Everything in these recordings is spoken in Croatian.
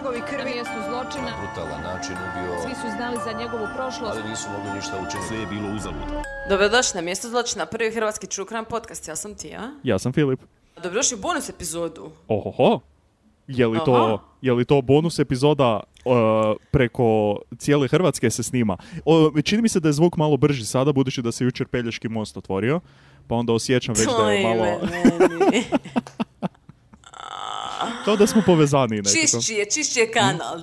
tragovi Na krvi. mjestu zločina brutalan način ubio, svi su znali za njegovu prošlost. ali nisu mogli ništa učiniti. Sve je bilo uzalud. Dobrodošli na mjesto zločina, prvi hrvatski true crime podcast, ja sam Tija. Ja sam Filip. Dobrodošli u bonus epizodu. Ohoho. Je li, to, Aha. je li to bonus epizoda uh, preko cijele Hrvatske se snima? O, čini mi se da je zvuk malo brži sada, budući da se jučer Pelješki most otvorio, pa onda osjećam već da je malo... Kao da smo povezani nekako. Čišći je, čišći je kanal, da.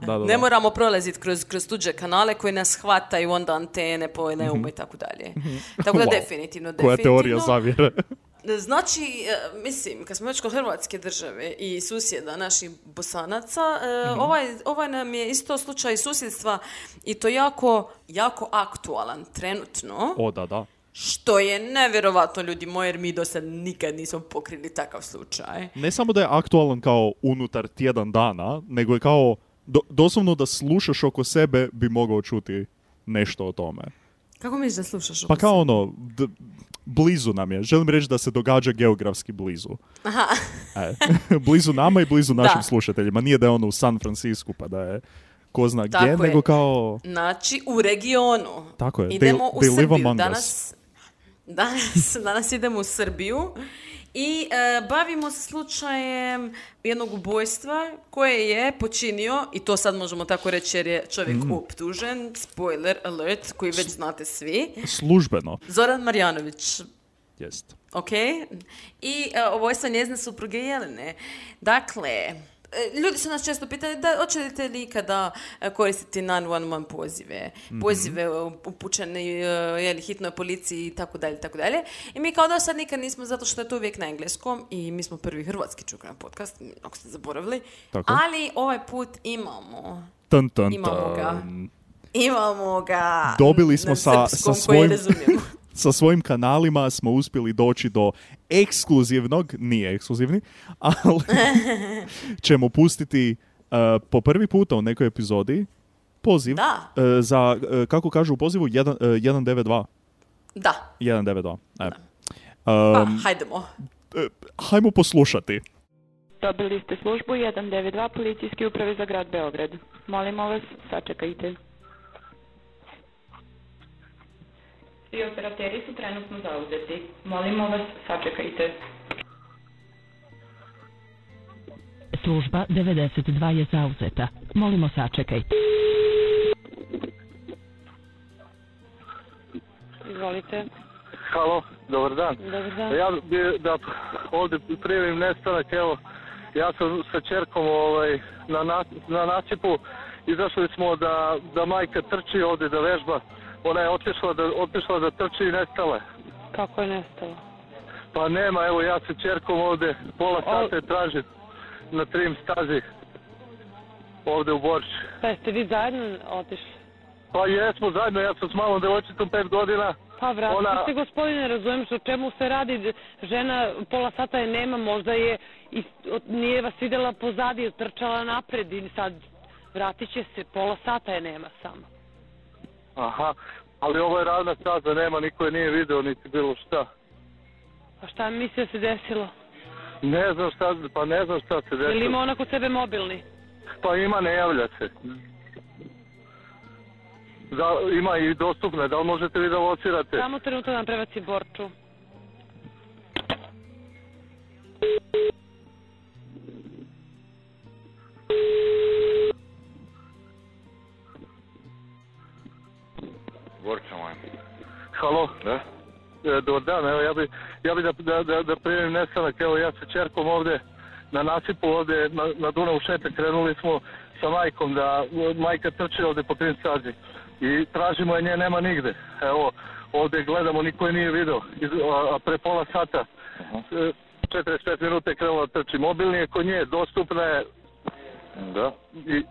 Da, da, da, Ne moramo prolaziti kroz, kroz tuđe kanale koji nas hvataju onda antene po neumu i tako dalje. Tako da Wow. definitivno, Koja definitivno. teorija zavjere? Znači, e, mislim, kad smo već kod Hrvatske države i susjeda naših bosanaca, e, Mhm. ovaj, ovaj nam je isto slučaj susjedstva i to jako, jako aktualan trenutno, o, da, da. Što je nevjerovatno ljudi moji, jer mi do sad nikad nismo pokrili takav slučaj. Ne samo da je aktualan kao unutar tjedan dana, nego je kao do- doslovno da slušaš oko sebe bi mogao čuti nešto o tome. Kako misliš da slušaš Pa ovo kao ono, d- blizu nam je. Želim reći da se događa geografski blizu. Aha. E, blizu nama i blizu našim Da. slušateljima. Nije da je ono u San Francisku pa da je ko zna gdje, Tako je. nego kao... Znači, u regionu. Tako je. Idemo They- u they Srbiju. Danas, danas, danas idemo u Srbiju i e, bavimo se slučajem jednog ubojstva koje je počinio, i to sad možemo tako reći jer je čovjek Mm. optužen, spoiler alert, koji već znate svi, Službeno. Zoran Marjanović. Jest. Ok? I e, ubojstvo njezine supruge Jelene. Dakle, ljudi su nas često pitali da hoćete li ikada e, koristiti 911 pozive, pozive e, upućene e, je li hitnoj policiji i tako dalje, tako dalje. I mi kao da sad nikad nismo zato što je to uvijek na engleskom i mi smo prvi hrvatski čukran podcast, ako ste zaboravili. Tako. Ali ovaj put imamo Tan, tan, Imamo ga. Imamo ga Dobili smo na sa- sa svojim-. Sa svojim kanalima smo uspjeli doći do ekskluzivnog, nije ekskluzivni, ali ćemo pustiti uh, po prvi puta u nekoj epizodi poziv Da. uh, za, uh, kako kažu u pozivu, jedan- uh, 192. Da, 192. E. pa Um, hajdemo. e, hajmo poslušati. Dobili ste službu 192 policijske uprave za grad Beograd. Molimo vas, sačekajte. Svi operateri su trenutno zauzeti. Molimo vas, sačekajte. Služba 92 je zauzeta. Molimo sačekajte. Izvolite. Halo, dobar dan. Dobar dan. Ja bi da ovdje prijavim nestanak, evo, ja sam sa čerkom ovaj, na, na, na nasipu, izašli smo da, da majka trči ovdje da vežba, ona je otišla da, otišla da trči i nestala. Kako je nestalo? Pa nema, evo ja sa čerkom ovdje pola sata je tražim na trim stazi ovdje u Borči. Pa jeste vi zajedno otišli? Pa jesmo zajedno, ja sam s malom devojčicom pet godina, Pa vratite Ona- se gospodine, razumijem što čemu se radi. Žena pola sata je nema, možda je nije vas vidjela pozadi, trčala napred i sad vratit će se, pola sata je nema samo. Aha, ali ovo je ravna staza, nema, niko je nije video niti bilo šta. Pa šta mislio se desilo? Ne znam šta, pa ne znam šta se Je li ima desilo. ona kod sebe mobilni? Pa ima, ne javlja se. Da, ima i dostupne, da li možete vi da locirate? Samo trenutak da nam prebaci Borču. Halo, Da? e, dobar dan, evo ja bi, ja bi da, da, da, da prijavim nestanak, evo ja sa čerkom ovdje na nasipu ovdje na, na Dunavu šete krenuli smo sa majkom da majka trči ovdje po Krim stazi i tražimo je nje nema nigde. Evo, ovdje gledamo, niko je nije video, Iz, a, a pre pola sata, e, 45 minuta je krenula trči. Mobilni je kod nje, dostupna je Da? i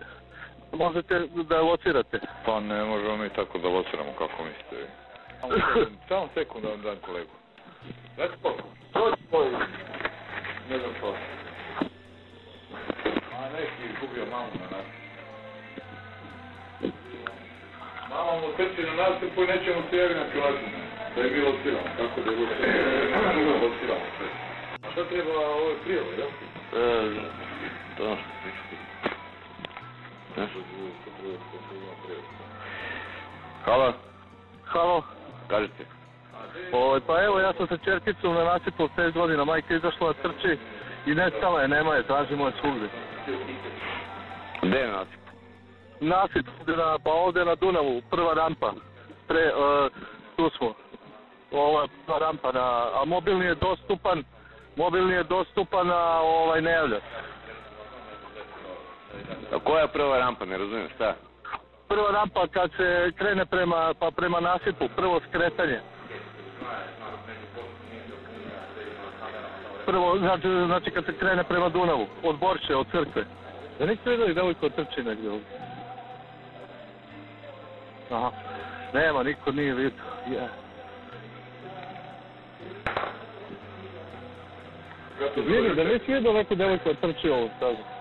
možete da je locirate. Pa ne možemo mi tako da lociramo kako mislite vi. Samo sekund, da vam dam kolegu. Poruku. Dođi spoj. Ne znam što. A neki izgubio mamu na nas. Mama mu trči na nasipu i nećemo se javi na kilatu. Da je bilo lociramo. Kako da je lociramo? A šta treba ove prijave, jel? E, Da. Halo, Halo. kažete. Ovaj, pa evo, ja sam sa čerkicom na nasipu od 5 godina. Majka izašla da trči i nestala je, nema je, tražimo je svugdje. Gde je nasip? Nasip, na, pa ovdje na Dunavu, prva rampa. Pre, e, tu smo. Ovo je prva rampa, na, a mobilni je dostupan, mobilni je dostupan na ovaj ne javlja. A koja prva rampa, ne razumijem, šta? Prva rampa kad se krene prema, pa prema nasipu, prvo skretanje. Prvo, znači, znači kad se krene prema Dunavu, od Borče, od crkve. Da niste vidjeli devojko trči negdje ovdje? Aha. Nema, niko nije vidio. Je. Vidi, da nisi vidio neku devojku trči ovo, kažem.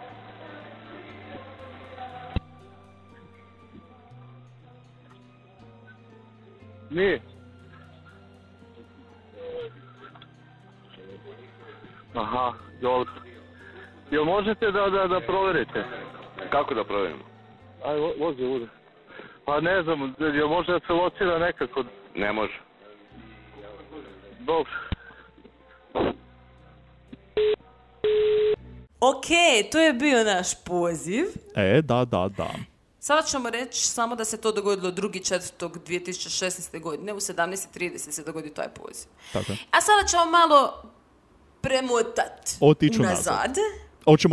Nije. Aha, dobro. Jel možete da, da, da provjerite? Kako da provjerimo? Aj, vo- vozi ovdje. Pa ne znam, jel može da se locira nekako? Ne može. Dobro. Ok, to je bio naš poziv. E, da, da, da. Sada ćemo reći samo da se to dogodilo 2.4.2016. godine, u 17.30 se dogodio taj poziv. Tako. A sada ćemo malo premotat Otiću nazad. nazad.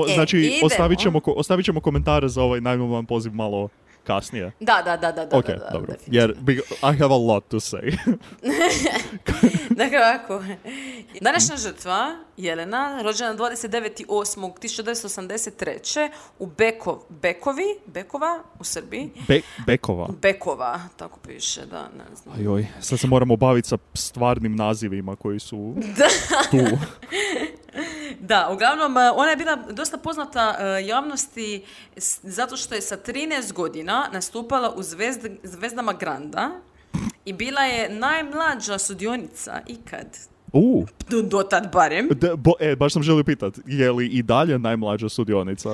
E, znači, idemo. ostavit ćemo, ostavit ćemo komentare za ovaj najmovan poziv malo kasnije. Da, da, da, da, da, ok, da, da, dobro. Jer I have a lot to say. Dakle, ovako. Današnja žrtva, Jelena, rođena 29.8.1983. u Bekov, Bekovi, Bekova, u Srbiji. Be- Bekova. Bekova, tako piše, da, ne znam. Ajoj, sad se moramo baviti sa stvarnim nazivima koji su tu. Da, uglavnom, e, ona je bila dosta poznata e, javnosti zato što je sa 13 godina nastupala u Zvezd- Zvezdama Granda i bila je najmlađa sudionica ikad. U, Do, do tad barem. bo, e, baš sam želio pitat, je li i dalje najmlađa sudionica?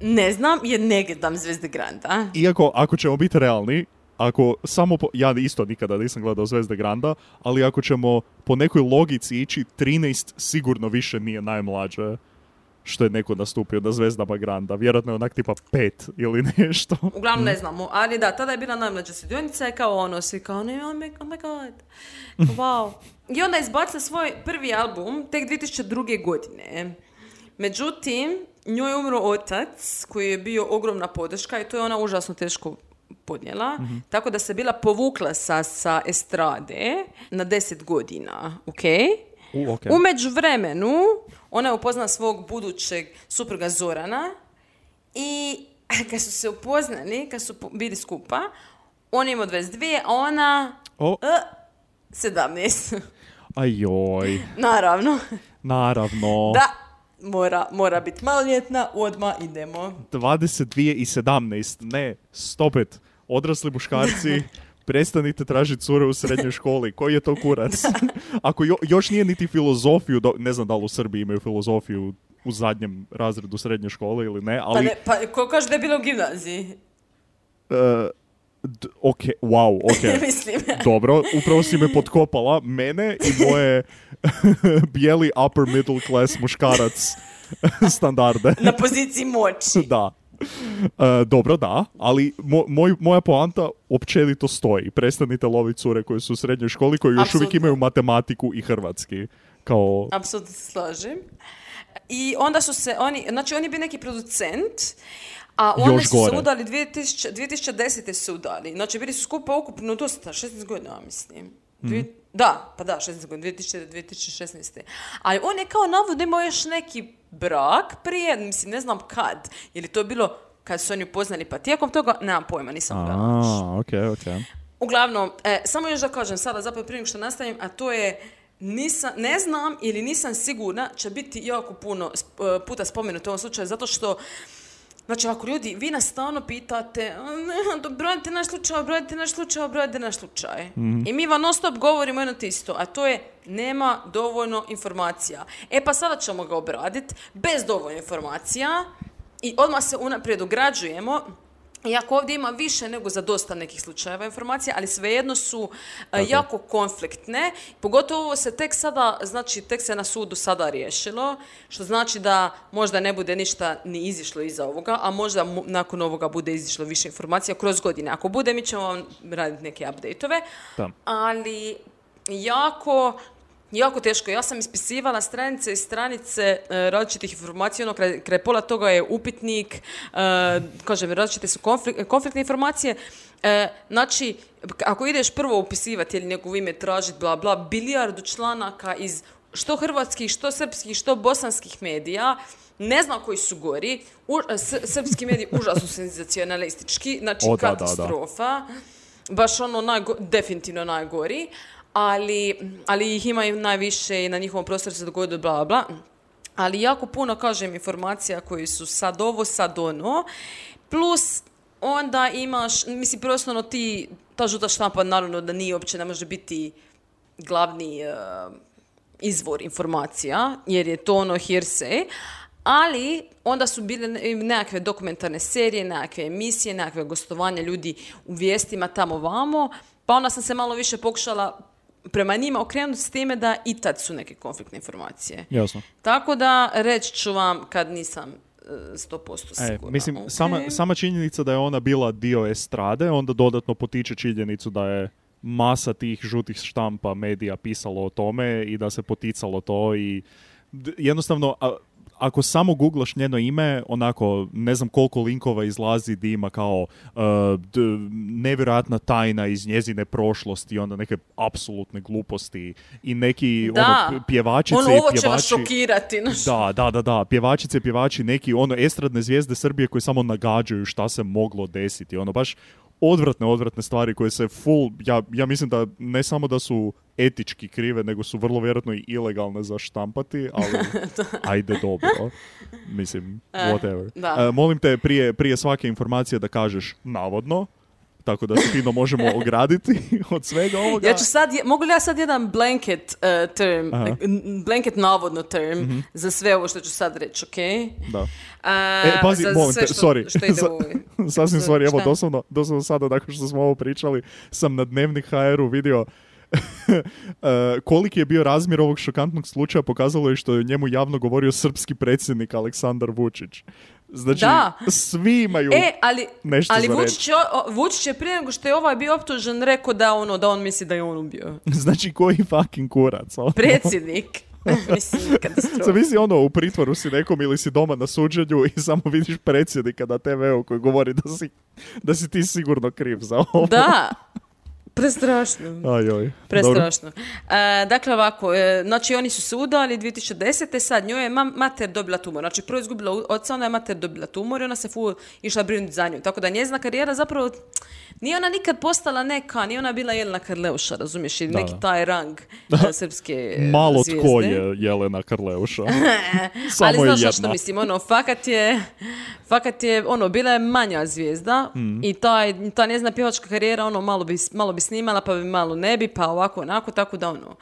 Ne znam, jer ne gledam Zvezde Granda. Iako, ako ćemo biti realni, ako samo po, ja isto nikada nisam gledao Zvezde Granda, ali ako ćemo po nekoj logici ići, 13 sigurno više nije najmlađe što je neko nastupio na Zvezdama Granda. Vjerojatno je onak tipa pet ili nešto. Uglavnom ne znamo, ali da, tada je bila najmlađa sudionica i kao ono, svi kao, ne, oh my, oh my god, wow. I onda je izbacila svoj prvi album tek 2002. godine. Međutim, njoj je umro otac koji je bio ogromna podrška i to je ona užasno teško podnijela, tako da se bila povukla sa, sa estrade na 10 godina, ok? U, ok. U međuvremenu, ona je upoznala svog budućeg supruga Zorana i kad su se upoznali, kad su bili skupa, on je imao 22, a ona O, e, 17. ajoj, Naravno. naravno. Da, mora, mora biti maloljetna, odmah idemo. 22 i 17, ne, stop it. Odrasli muškarci, prestanite tražiti cure u srednjoj školi. Koji je to kurac? Ako jo- još nije niti filozofiju, do- ne znam da li u Srbiji imaju filozofiju u zadnjem razredu srednje škole ili ne, Pa, ali... ne, pa ko kaže da je bilo u gimnaziji? e, d- ok, wow, ok. Mislim. Dobro, upravo si me potkopala, mene i moje bijeli upper middle class muškarac standarde. Na poziciji moći. da. E, dobro, da, ali mo- moj, moja poanta općenito stoji. Prestanite loviti cure koje su u srednjoj školi, koje još uvijek Apsolutno. imaju matematiku i hrvatski. Kao, Apsolutno se slažem. I onda su se oni, znači on je bio neki producent, a oni Još su gore. se udali 2000, 2010. su udali. Znači bili su skupa ukupno dosta, 16 godina, mislim. Mhm. Da, pa da, 16 godina, 2000, 2016. Ali on je kao navodno imao još neki brak prije, mislim, ne znam kad. Je li to bilo kad su oni upoznali, pa tijekom toga, nemam pojma, nisam gledala a, ok, ok. Uglavnom, e, samo još da kažem sada, zapravo prije što nastavim, a to je nisam, ne znam ili nisam sigurna će biti jako puno sp- e, puta spomenuto u ovom slučaju, zato što Znači, ako ljudi, vi nas stalno pitate, "A, ne, brojite naš slučaj, brojite naš slučaj, brojite naš slučaj. I mi vam non stop govorimo jedno te isto, a to je nema dovoljno informacija. E pa sada ćemo ga obraditi bez dovoljno informacija i odmah se unaprijed ograđujemo Iako ovdje ima više nego za dosta nekih slučajeva informacija, ali svejedno su e, jako konfliktne. Pogotovo ovo se tek sada, znači tek se na sudu sada riješilo, što znači da možda ne bude ništa ni izišlo iza ovoga, a možda mu- nakon ovoga bude izišlo više informacija kroz godine. Ako bude, mi ćemo vam raditi neke update-ove, Da. ali jako Jako teško. Ja sam ispisivala stranice i stranice e, različitih informacija, ono kraj, kraj pola toga je upitnik, e, kažem, različite su konflik- konfliktne informacije. E, znači, ako ideš prvo upisivati ili njegovo ime tražiti, bla, bla, bilijardu članaka iz što hrvatskih, što srpskih, što bosanskih medija, ne znam koji su gori, U, s- srpski mediji užasno senzacionalistički, znači O, da, da, da. katastrofa baš ono najgo, definitivno najgori, ali, ali ih ima i najviše i na njihovom prostoru se dogodilo bla bla. Ali jako puno, kažem, informacija koji su sad ovo, sad ono. Plus, onda imaš, mislim, prostorno ti, ta žuta štampa naravno da nije uopće, ne može biti glavni e, izvor informacija, jer je to ono hearsay, ali onda su bile ne- nekakve dokumentarne serije, nekakve emisije, nekakve gostovanja ljudi u vijestima tamo vamo, pa onda sam se malo više pokušala prema njima okrenuti s time da i tad su neke konfliktne informacije. Jasno. Tako da reći ću vam kad nisam e, 100% E, sigurna. mislim, Ok. sama, sama činjenica da je ona bila dio estrade, onda dodatno potiče činjenicu da je masa tih žutih štampa medija pisalo o tome i da se poticalo to i jednostavno, a- ako samo googlaš njeno ime, onako, ne znam koliko linkova izlazi di ima kao uh, d- nevjerojatna tajna iz njezine prošlosti, onda neke apsolutne gluposti i neki Da. ono, pjevačice Ono, ovo će vas pjevači... šokirati. Da, da, da, da. Pjevačice, pjevači, neki ono estradne zvijezde Srbije koji samo nagađaju šta se moglo desiti. Ono baš odvratne, odvratne stvari koje se full, ja, ja mislim da ne samo da su etički krive, nego su vrlo vjerojatno i ilegalne za štampati, ali ajde dobro. Mislim, whatever. da. E, molim te prije, prije svake informacije da kažeš navodno, tako da se fino možemo ograditi od svega ovoga. Ja ću sad, je- mogu li ja sad jedan blanket uh, term, Aha. blanket navodno term za sve ovo što ću sad reći, ok? Da. A, E, pazi, za te, što, sorry. Što ide u Sasvim sorry, evo doslovno, doslovno sada nakon što smo ovo pričali, sam na dnevnik HR-u vidio e, koliki je bio razmjer ovog šokantnog slučaja, pokazalo je što je njemu javno govorio srpski predsjednik Aleksandar Vučić. Znači, Da. svi imaju... E, ali, nešto ali za Vučić, je, Vučić je prije nego što je ovaj bio optužen rekao da ono da on misli da je on ubio. Znači, koji fucking kurac. ono. Predsjednik. Mislim, katastrofa. Zamisli ono, u pritvoru si nekom ili si doma na suđenju i samo vidiš predsjednika na TV-u koji govori da si, da si ti sigurno kriv za ovo. Da. Prestrašno. Aj, oj. Dobro. Prestrašno. E, dakle, ovako, e, znači oni su se udali 2010. Sad njoj je ma- mater dobila tumor. Znači, prvo izgubila oca, onda je mater dobila tumor i ona se fu išla brinuti za nju. Tako da njezina karijera zapravo nije ona nikad postala neka, nije ona bila Jelena Karleuša, razumiješ, ili Da, neki da. taj rang e, srpske e, Malo zvijezde. tko je Jelena Karleuša. Samo Ali znaš jedna. što mislim, ono, fakat je, fakat je, ono, bila je manja zvijezda Mhm. i taj, ta njezina pjevačka karijera, ono, malo bi, malo bi snimala, pa bi malo ne bi, pa ovako, onako, tako da, ono.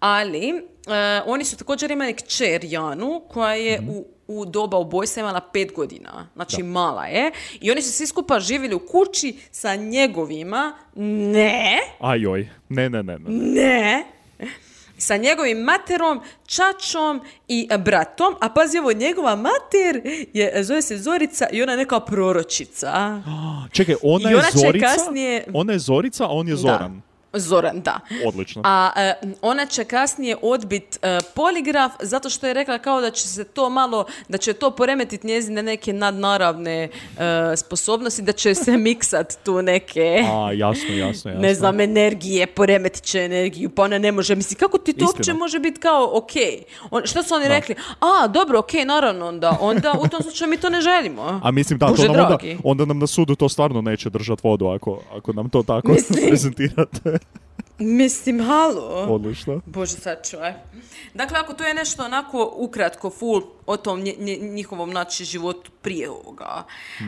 Ali, e, oni su također imali kćer Janu, koja je Mhm. u, u doba ubojstva imala pet godina. Znači, mala je. I oni su svi skupa živjeli u kući sa njegovima, ne, Aj, oj. Ne, ne, ne. ne. ne. Sa njegovim materom, čačom i e, bratom, a pazi ovo, njegova mater je, e, zove se Zorica i ona je neka proročica. Čekaj, ona I je ona Zorica? kasnije- Ona je Zorica, a on je Zoran. Zoran, da. Odlično. A e, ona će kasnije odbit e, poligraf zato što je rekla kao da će se to malo, da će to poremetiti njezine neke nadnaravne e, sposobnosti, da će se miksat tu neke... A, jasno, jasno, jasno. ne znam, energije, poremetit će energiju, pa ona ne može, misli, kako ti to Istina. uopće može biti kao ok? On, što su oni rekli? A, dobro, ok, naravno, onda, onda u tom slučaju mi to ne želimo. A mislim, da, Bože to nam onda, onda nam na sudu to stvarno neće držati vodu ako, ako nam to tako prezentirate. Mislim, halo. Odlično. Bože, sačuvaj. Dakle, ako to je nešto onako ukratko, full o tom njihovom znači, životu prije ovoga.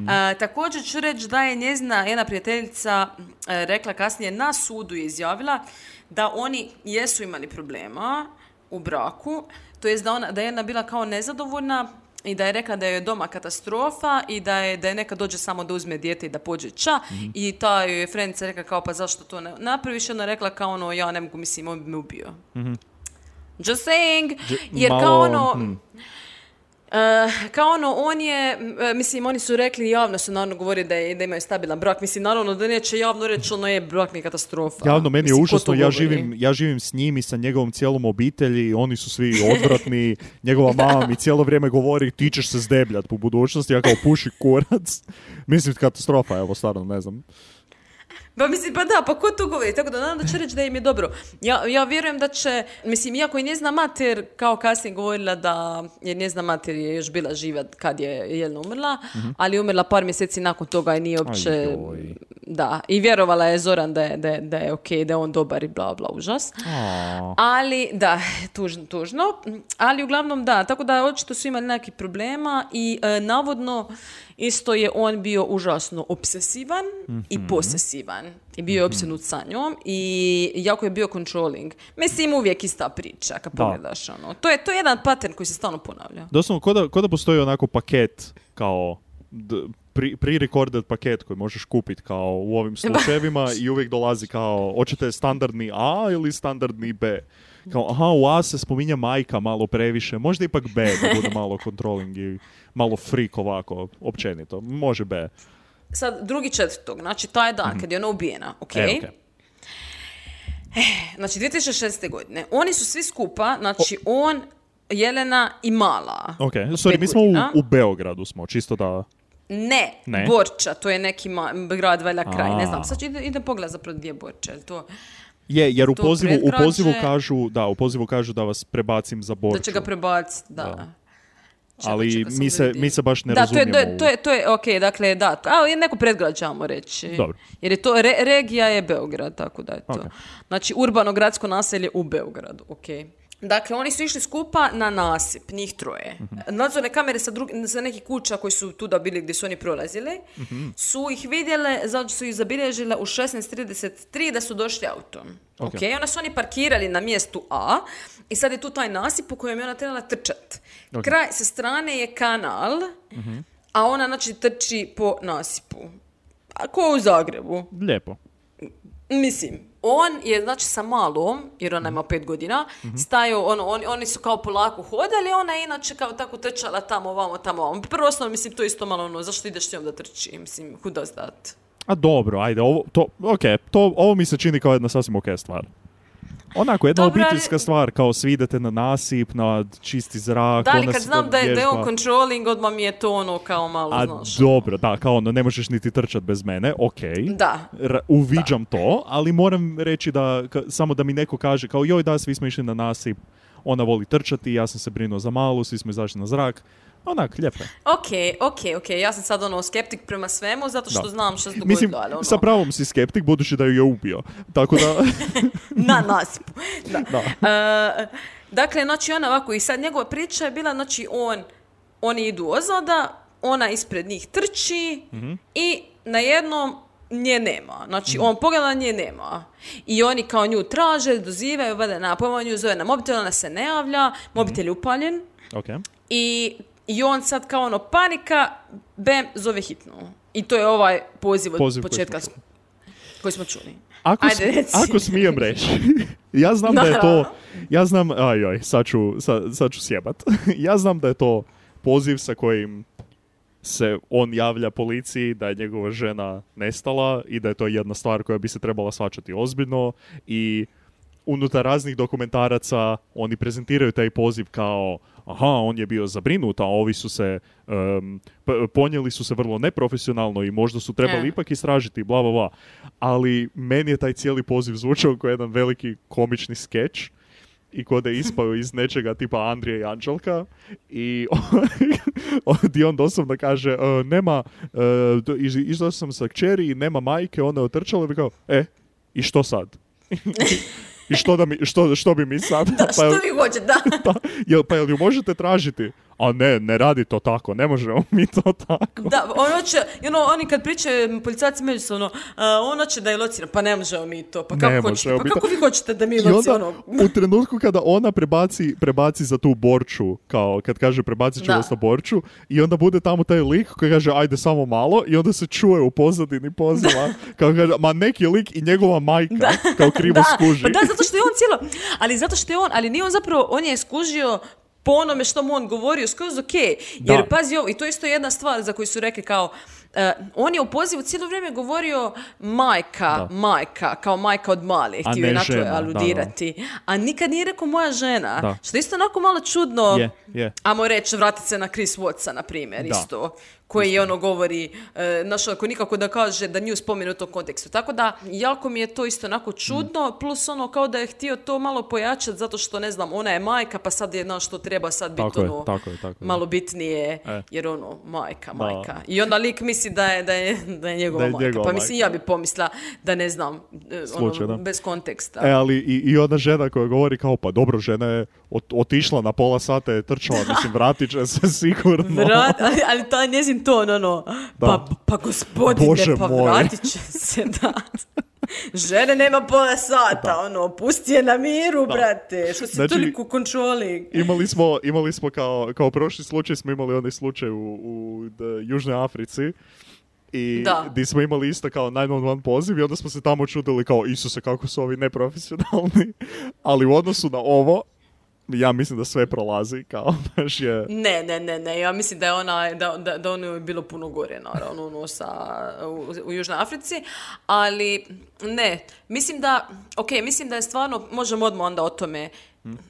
A, također ću reći da je njezina jedna prijateljica e, rekla kasnije na sudu je izjavila da oni jesu imali problema u braku, to jest da, ona, da je jedna bila kao nezadovoljna i da je rekla da je doma katastrofa i da je, da je neka dođe samo da uzme dijete i da pođe ča i ta joj je frendica rekla kao pa zašto to ne napraviš ona rekla kao ono ja ne mogu mislim on bi me ubio. Just saying, jer kao malo, ono, hm. Eh, kao ono, on je, eh, mislim, oni su rekli, javno su naravno govorili da, je, da imaju stabilan brak, mislim, naravno da neće javno reći, ono je, brak mi je katastrofa. Javno, meni je Mislim, užasno, ja govori? živim, ja živim s njim i sa njegovom cijelom obitelji, oni su svi odvratni, njegova mama mi cijelo vrijeme govori ti ćeš se zdebljat u budućnosti, ja kao puši kurac. Mislim, katastrofa, evo, stvarno, ne znam. Pa mislim, pa da, pa ko to govori? Tako da nadam da će reći da im je dobro. Ja, ja vjerujem da će, mislim, iako i njezina mater, kao kasnije govorila da, jer njezina mater je još bila živa kad je Jelena umrla, ali je umrla par mjeseci nakon toga i nije uopće... Ajoj. Da, i vjerovala je Zoran da je, da je, da je ok, da je on dobar i bla, bla, užas. Ali, da, tužno, tužno. Ali uglavnom da, tako da očito su imali nekih problema i e, navodno isto je on bio užasno obsesivan i posesivan. I bio je opsjednut sa njom i jako je bio controlling. Mislim, uvijek ista priča kad Da. pogledaš ono. To je, to je jedan pattern koji se stalno ponavlja. Doslovno, ko da, ko da postoji onako paket, kao d- pri, pre-recorded paket koji možeš kupiti kao u ovim slučajevima i uvijek dolazi kao, hoćete standardni A ili standardni B? Kao, aha, u A se spominje majka malo previše, možda ipak B da bude malo controlling i malo freak ovako, općenito. Može B. Sad, drugi četvrtog, znači taj dan kad je ona ubijena, ok? E, okej. Znači, 2006. godine. Oni su svi skupa, znači on, Jelena i Mala. Ok, sorry, mi smo u, u Beogradu smo, čisto da... Ne, Ne? Borča, to je neki ma- grad, valjda kraj, ne znam. Sad ću ide, idem pogledat zapravo gdje je Borča, to... Je, jer u To pozivu, u pozivu kažu, da, u pozivu kažu da vas prebacim za Borču. Da će ga prebaciti, da. Da. Čekaj, Ali čekaj, mi da se, mi se baš ne da, to je, razumijemo. to je, to je, to je, ok, dakle, da, a je neko predgrađe, ajmo reći. Dobro. Jer je to, re- regija je Beograd, tako da je to. Ok. Znači, urbano gradsko naselje u Beogradu, ok. Dakle, oni su išli skupa na nasip, njih troje. Mhm. Nadzorne kamere sa, drug, sa nekih kuća koji su tuda bili gdje su oni prolazili, Mhm. su ih vidjele, zato su ih zabilježile u 16.33 da su došli autom. Ok. Ok, onda su oni parkirali na mjestu A i sad je tu taj nasip u kojem je ona trebala trčat. Ok. Kraj sa strane je kanal, a ona znači trči po nasipu. A ko u Zagrebu? Lijepo. Mislim, on je znači sa malom, jer ona ima pet godina, stajao, ono, oni, oni su kao polako hodali, ona je inače kao tako trčala tamo, vamo, tamo, vamo. Prvo osnovno, mislim, to isto malo ono, zašto ideš njom da trči? Mislim, who does that? A dobro, ajde, ovo, to, ok, to, ovo mi se čini kao jedna sasvim ok stvar. Onako, jedna Dobro, ali- obiteljska stvar, kao svi idete na nasip, na čisti zrak, Da li ona kad znam da je, da je on vježba. controlling, odmah mi je to ono kao malo, A znaš. dobro, da, kao ono, ne možeš niti trčat bez mene, ok. Da. Ra- uviđam to, ali moram reći da, ka- samo da mi neko kaže, kao joj da, svi smo išli na nasip, ona voli trčati, ja sam se brinuo za malu, svi smo izašli na zrak. Onak, lijepo. je. Ok, ok, ok, ja sam sad ono skeptik prema svemu, zato što Da. znam što se dogodilo, Mislim, ali ono, sa pravom si skeptik, budući da ju je ubio. Tako da, na nasipu. Da. da. E, dakle, znači ona ovako, i sad njegova priča je bila, znači on, oni idu ozada, ona ispred njih trči Mhm. i na jednom nje nema. Znači, on pogleda, nje nema. I oni kao nju traže, dozivaju, vade na nju zove na mobitel, ona se ne javlja, mobitel je upaljen Ok. i, i on sad kao ono panika, bem, zove hitnu. I to je ovaj poziv od Poziv koji početka smo koji smo čuli. Ako, Ajde, ako smijem reći, ja znam da je to, ja znam, aj, aj, sad ću, sad, sad ću sjebat. ja znam da je to poziv sa kojim se on javlja policiji da je njegova žena nestala i da je to jedna stvar koja bi se trebala svačati ozbiljno i unutar raznih dokumentaraca oni prezentiraju taj poziv kao aha, on je bio zabrinut, a ovi su se p- ponijeli su se vrlo neprofesionalno i možda su trebali E. ipak istražiti, bla, bla, bla. Ali meni je taj cijeli poziv zvučao kao jedan veliki komični skeč i kod je ispao iz nečega tipa Andrija i Anđelka i gdje on doslovno kaže "E, nema, e, do- iz- izašao sam sa kćeri i nema majke, ona je otrčala i bi kao, e, i što sad? I što, da mi, što, što bi mi sad? Da, Pa što vi hoćete, da. pa, jel, pa jel ju možete tražiti? A ne, ne radi to tako, ne možemo mi to tako. Da, ono će, i ono, oni kad pričaju policajci međusobno, a, ono će da je locira, pa ne možemo mi to, pa kako Ne hoćete, pa to. kako vi hoćete da mi I onda, ono, u trenutku kada ona prebaci, prebaci za tu borču, kao kad kaže prebacit ću Da. vas na borču, i onda bude tamo taj lik koji kaže ajde samo malo, i onda se čuje u pozadini poziva, kao kaže, ma neki lik i njegova majka, kao krivo da, skuži. Pa da, zato što je on cijelo, ali zato što je on, ali nije on zapravo, on je skužio po onome što mu on govorio, skroz ok. Jer Da. pazi ovo, i to je isto jedna stvar za koju su rekli kao, e, on je u pozivu cijelo vrijeme govorio majka, Da. majka, kao majka od male, A htio je na to žena, da, aludirati. A nikad nije rekao moja žena, Da. što je isto onako malo čudno. Je, je. Amo reći, vratit se na Chris Watsa, na primjer, isto. Koji ono govori, e, znaš, ako nikako da kaže da nju spomenu u tom kontekstu. Tako da, jako mi je to isto onako čudno, plus ono kao da je htio to malo pojačati zato što, ne znam, ona je majka, pa sad je, znaš, što treba sad biti Tako je, ono, tako je, tako je. malo bitnije, E. jer ono, majka, majka. I onda lik misli da je, da je, da je njegova Da je majka. njegova pa mislim, ja bi pomisla da ne znam, e, Slučaj, ono, da. bez konteksta. E, ali i, i ona žena koja govori kao, pa dobro, žena je ot- otišla na pola sata, je trčala, mislim, vratit će se sigurno. Vrat, ali, ali taj njezin ton, ono, Da. pa, pa gospodine, Bože pa moj. vratit će se, da. Žene nema pola sata, ono, pusti je na miru, brate, što si Znači- toliko kontroli. Imali smo, imali smo kao, kao prošli slučaj, smo imali onaj slučaj u, u Južnoj Africi. I Da. di smo imali isto kao 911 poziv i onda smo se tamo čudili kao Isuse kako su ovi neprofesionalni. Ali u odnosu na ovo, ja mislim da sve prolazi kao baš je... Ne, ne, ne, ne, ja mislim da je ona, da, da, da ono je bilo puno gore, naravno, ono, sa, u, u Južnoj Africi, ali ne, mislim da, ok, mislim da je stvarno, možemo odmah onda o tome,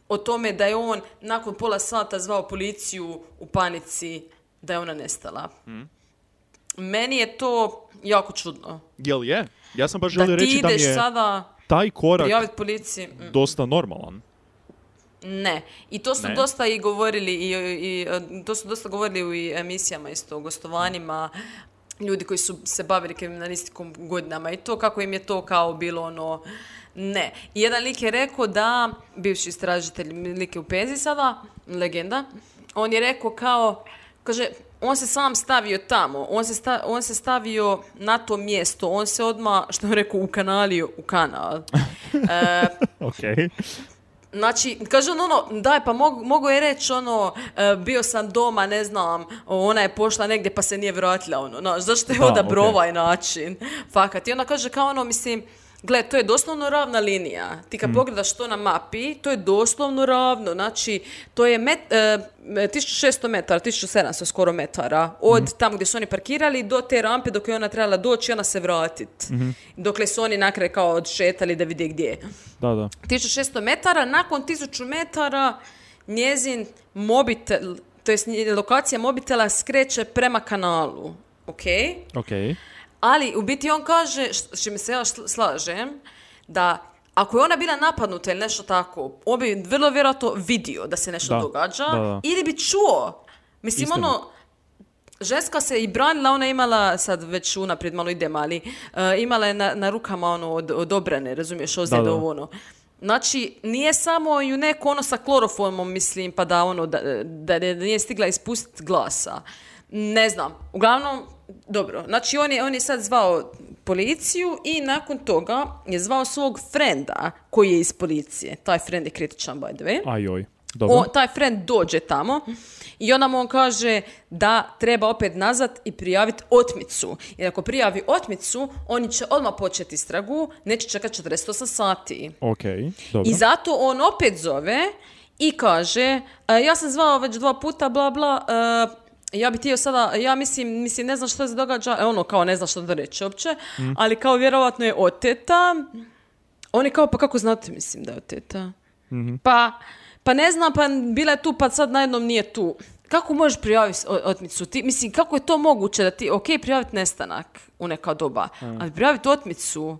o tome da je on nakon pola sata zvao policiju u panici, da je ona nestala. Meni je to jako čudno. Jel je? Ja sam baš želio reći da mi je sada taj korak policiji. mm. dosta normalan. Ne. I to su Ne? dosta i govorili i, i e, to su dosta govorili u i emisijama isto, u gostovanjima ljudi koji su se bavili kriminalistikom godinama i to kako im je to kao bilo ono ne. I jedan lik je rekao da, bivši istražitelj lik je u penziji sada, legenda, on je rekao kao, kaže, on se sam stavio tamo, on se, sta- on se stavio na to mjesto, on se odmah, što je rekao, ukanalio u kanal. E, Ok. Znači, kaže on ono, daj, pa mogu, mogu je reći ono, e, bio sam doma, ne znam, ona je pošla negdje pa se nije vratila, ono, znaš, zašto je Da, odabrao ok. ovaj način? Fakat. I ona kaže kao ono, mislim, gle, to je doslovno ravna linija. Ti Mm. kad pogledaš to na mapi, to je doslovno ravno. Znači, to je met, e, 1600 metara, 1700 skoro metara od Mm. tamo gdje su oni parkirali do te rampe dok je ona trebala doći i ona se vratit. Mhm. Dokle su oni na kraju kao odšetali da vide gdje je. Da, da. 1600 metara, nakon 1000 metara njezin mobitel, to jest lokacija mobitela skreće prema kanalu. Ok? Ok. Ali u biti on kaže, s čime se ja sl- slažem, da ako je ona bila napadnuta ili nešto tako, on bi vrlo vjerojatno vidio da se nešto Da, događa da, da. ili bi čuo. Mislim, ono, ženska se i branila, ona je imala, sad već unaprijed malo idem, ali e, imala je na, na rukama ono od, od obrane, razumiješ, ozljede ovo ono. Znači, nije samo ju neko ono sa kloroformom, mislim, pa da ono, da, da, da nije stigla ispustiti glasa. Ne znam. Uglavnom, dobro. Znači, on je, on je sad zvao policiju i nakon toga je zvao svog frenda koji je iz policije. Taj frend je kritičan, by the way. Ajoj. Dobro. O, taj friend dođe tamo i onda mu on kaže da treba opet nazad i prijaviti otmicu. Jer ako prijavi otmicu, oni će odmah početi istragu, neće čekati 48 sati. Ok, dobro. I zato on opet zove i kaže, "E, ja sam zvao već dva puta, bla, bla, e, ja bi htio sada, ja mislim, mislim, ne znam što se događa, e, ono kao ne zna što da reći uopće, ali kao vjerovatno je oteta. Oni kao, pa kako znate, mislim da je oteta? Pa, pa ne znam, pa bila je tu, pa sad najednom nije tu. Kako možeš prijaviti otmicu? Ti, mislim, kako je to moguće da ti, ok, prijaviti nestanak u neka doba, ali prijaviti otmicu,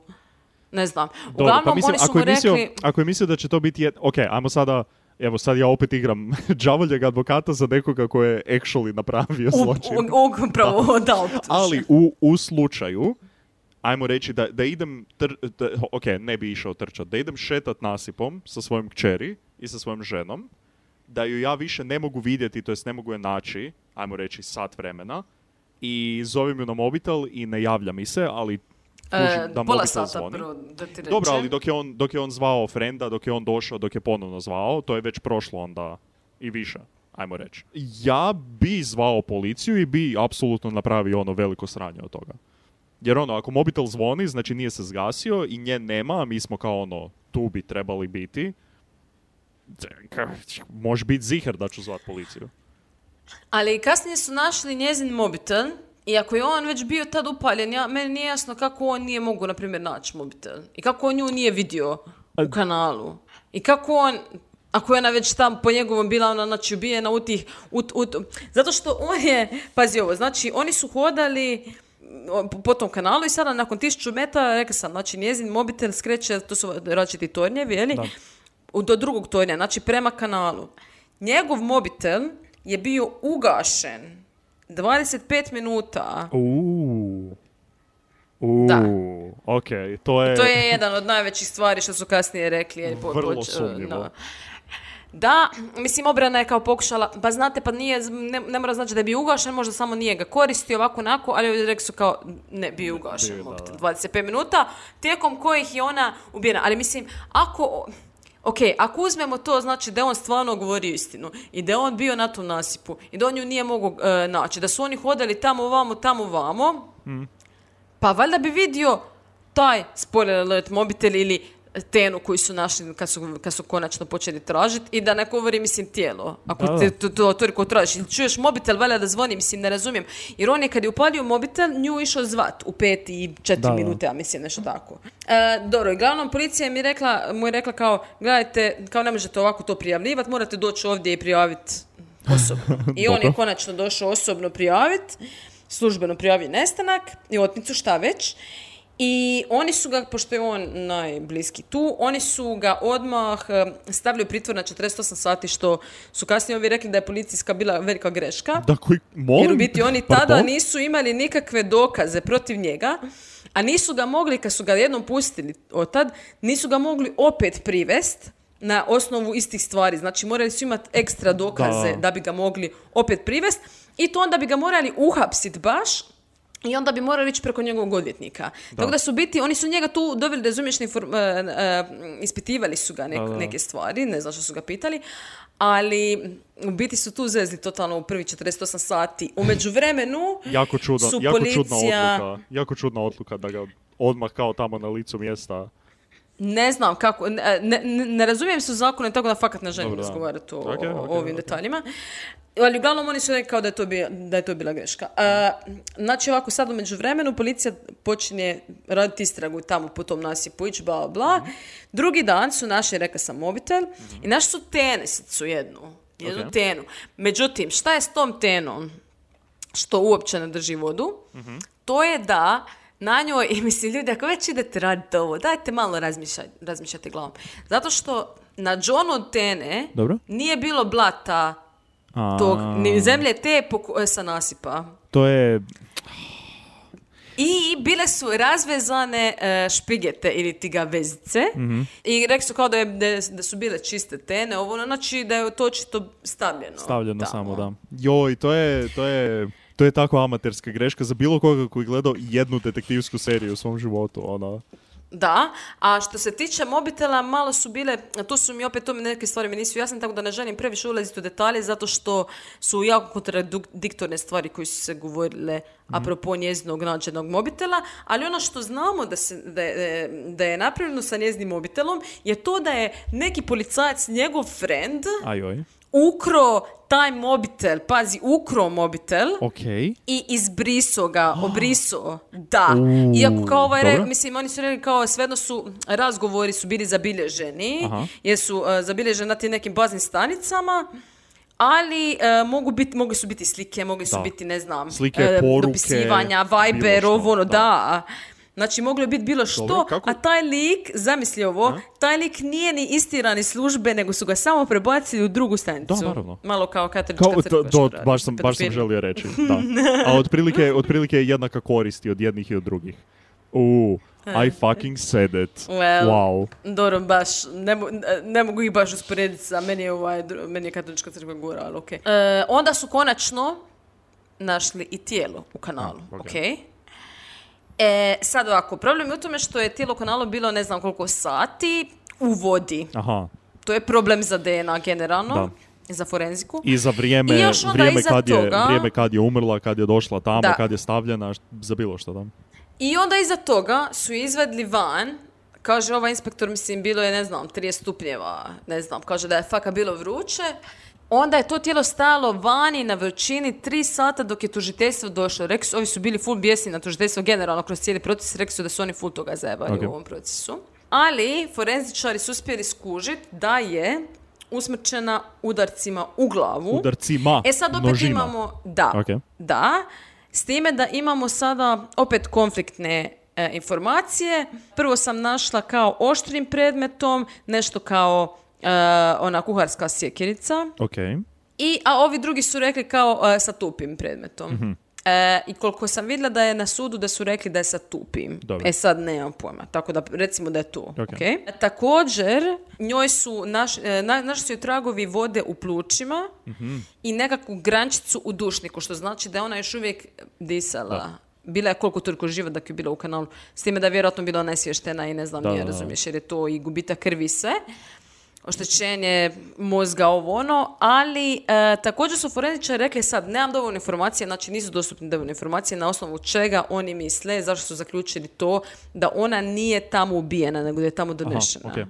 ne znam. Dobro, Uglavnom, pa mislim, oni su ako mu je, mislio, rekli... ako je mislio da će to biti... Jed... Ok, ajmo sada... Evo sad ja opet igram đavoljeg advokata za nekoga ko je actually napravio zločin. u- u- Upravo, da, optužen. Ali u, u slučaju, ajmo reći da, da idem, tr, da- ok, ne bi išao trčat, da idem šetat nasipom sa svojom kćeri i sa svojom ženom, da ju ja više ne mogu vidjeti, to jest ne mogu je naći, ajmo reći sat vremena, i zovem ju na mobitel i ne javlja mi se, ali kužim E, da pola sata zvoni. prvo da ti reče. Dobro, ali dok je, on, dok je on zvao frenda, dok je on došao, dok je ponovno zvao, to je već prošlo onda i više, ajmo reći. Ja bi zvao policiju i bi apsolutno napravio ono veliko sranje od toga. Jer ono, ako mobitel zvoni, znači nije se zgasio i nje nema, a mi smo kao ono, tu bi trebali biti, može biti ziher da ću zvat policiju. Ali kasnije su našli njezin mobitel i ako je on već bio tad upaljen, ja, meni nije jasno kako on nije mogu, na primjer, naći mobitel. I kako on nju nije vidio u kanalu. I kako on, ako je ona već tam po njegovom bila ona, znači, ubijena u tih... U, u- zato što on je, pazi ovo, znači, oni su hodali po- tom kanalu i sada nakon tisuću metara, rekla sam, znači, njezin mobitel skreće, to su različiti tornjevi, je li? Da. do drugog tornja, znači prema kanalu. Njegov mobitel je bio ugašen 25 minuta. Uuu. Uuu, Da. ok, to je... To je jedan od najvećih stvari što su kasnije rekli. jer po- Vrlo sumnjivo. no. Da, mislim, obrana je kao pokušala, pa znate, pa nije, ne, ne mora znači da je bio ugašen, možda samo nije ga koristio ovako onako, ali rekli su kao, ne, bio ugašen, Bio, da, mobitel, da. 25 minuta, tijekom kojih je ona ubijena. Ali mislim, ako, ok, ako uzmemo to, znači da je on stvarno govorio istinu i da je on bio na tom nasipu i da on ju nije mogao e, naći, da su oni hodali tamo vamo, tamo vamo, pa valjda bi vidio taj spoiler alert mobitel ili tenu koji su našli kad su, kad su konačno počeli tražiti i da ne govori, mislim, tijelo. Ako Da, da. te to, to toliko tražiš. Ili čuješ mobitel, valjda da zvoni, mislim, ne razumijem. Jer on je kad je upalio mobitel, nju išao zvat u pet i četiri Da, minute, ja mislim, nešto tako. E, dobro, i glavnom policija mi je rekla, mu je rekla kao, gledajte, kao ne možete ovako to prijavljivati, morate doći ovdje i prijaviti osobno. I on je konačno došao osobno prijaviti, službeno prijavio nestanak i otmicu, šta već. I oni su ga, pošto je on najbliski tu, oni su ga odmah eh, stavili u pritvor na 48 sati, što su kasnije ovi rekli da je policijska bila velika greška. Da koji, molim? Jer u biti oni tada Pardon? nisu imali nikakve dokaze protiv njega, a nisu ga mogli, kad su ga jednom pustili otad, nisu ga mogli opet privest na osnovu istih stvari. Znači morali su imati ekstra dokaze Da. da. bi ga mogli opet privest i to onda bi ga morali uhapsit baš i onda bi morali ići preko njegovog odvjetnika. Tako da su biti, oni su njega tu doveli da razumiješ, inform- e, e, ispitivali su ga nek- Da, da. neke stvari, ne znam što su ga pitali, ali u biti su tu zezli totalno u prvi 48 sati. U međuvremenu Jako čudno, su jako policija... čudna odluka. Jako čudna odluka da ga odmah kao tamo na licu mjesta. Ne znam kako, ne, ne, ne razumijem se u zakone, tako da fakat ne želim razgovarati o, Ok, o ok, ovim ok. detaljima. Ali uglavnom oni su rekli kao da je to, bi, da je to bila greška. A, znači ovako sad u međuvremenu policija počinje raditi istragu tamo po tom nasipu, ići bla bla. Mhm. Drugi dan su našli, rekla sam, mobitel i našli su tenisicu jednu. Jednu tenu. Međutim, šta je s tom tenom što uopće ne drži vodu? Mhm. To je da na njoj, i mislim, ljudi, ako već idete raditi ovo, dajte malo razmišljati, razmišljati glavom. Zato što na Johnu Tene Dobro. nije bilo blata A, tog, ni zemlje te poko- sa nasipa. To je... I bile su razvezane e, špigete ili ti ga vezice. Mhm. I rekli su kao da, je, da, su bile čiste tene, ovo znači da je to očito stavljeno. Stavljeno tamo. samo, da. Joj, to je, to je, to je tako amaterska greška za bilo koga koji je gledao jednu detektivsku seriju u svom životu, ono. Da, a što se tiče mobitela, malo su bile, tu su mi opet tu mi neke stvari mi nisu jasne, tako da ne želim previše ulaziti u detalje, zato što su jako kontradiktorne stvari koje su se govorile apropo njezinog nađenog mobitela, ali ono što znamo da, se, da, je, da je napravljeno sa njezinim mobitelom je to da je neki policajac, njegov friend, Ajoj. Ukro taj mobitel, pazi, ukro mobitel, Ok. i izbriso ga, obriso. Da. U, Iako kao ovaj, re- mislim, oni su rekli kao svejedno su, razgovori su bili zabilježeni, Aha. jer su e, zabilježeni na tim nekim baznim stanicama, ali e, mogu biti, mogli su biti slike, mogli su Da. biti, ne znam, Slike, e, poruke, dopisivanja, Viber, ovo, ono, da. da. Znači, moglo je biti bilo što, Dobro, kako- a taj lik, zamisli ovo, taj lik nije ni istiran iz službe, nego su ga samo prebacili u drugu stanicu. Da, naravno. Malo kao katolička Kao, crkva to, to baš, sam, baš sam želio reći, da. A otprilike, otprilike je jednaka korist i od jednih i od drugih. U, I fucking said it. Well. Wow. Dobro, baš, ne, mo- ne mogu ih baš usporediti sa, meni je, ovaj, meni je katolička crkva gora, ali okej. E, onda su konačno našli i tijelo u kanalu, A, ok. okej. E, sad ovako, problem je u tome što je tijelo u kanalu bilo ne znam koliko sati u vodi. Aha. To je problem za DNA generalno, Da. za forenziku. I za vrijeme, I još onda vrijeme, kad je, toga- vrijeme kad je umrla, kad je došla tamo, Da. kad je stavljena, za bilo što da. I onda iza toga su izvedli van, kaže ovaj inspektor, mislim, bilo je, ne znam, 30 stupnjeva, ne znam, kaže da je faka bilo vruće. Onda je to tijelo stajalo vani na vrućini tri sata dok je tužiteljstvo došlo. Rekli su, ovi su bili full bijesni na tužiteljstvo generalno kroz cijeli proces, rekli su da su oni full toga zajebali Ok. u ovom procesu. Ali forenzičari su uspjeli skužiti da je usmrčena udarcima u glavu. Udarcima, E sad opet nožima. imamo, da, Ok. da, s time da imamo sada opet konfliktne e, informacije. Prvo sam našla kao oštrim predmetom, nešto kao ona kuharska sjekirica. Ok. I, a ovi drugi su rekli kao e, sa tupim predmetom. Mhm. E, I koliko sam vidjela da je na sudu da su rekli da je sa tupim. Dobro. E sad nemam pojma, tako da recimo da je to. Ok. ok? Također, njoj su, naš, na, našli su joj tragovi vode u plućima Mhm. i nekakvu grančicu u dušniku, što znači da je ona još uvijek disala. Bila je koliko toliko živa dok je bila u kanalu. S time da je vjerojatno bila nesvještena i ne znam, Da, nije da, da. razumiješ, jer je to i gubitak krvi sve oštećenje mozga, ovo ono, ali e, također su forenzičari rekli sad, nemam dovoljno informacije, znači nisu dostupne dovoljno informacije na osnovu čega oni misle, zašto su zaključili to, da ona nije tamo ubijena, nego da je tamo donešena. ok.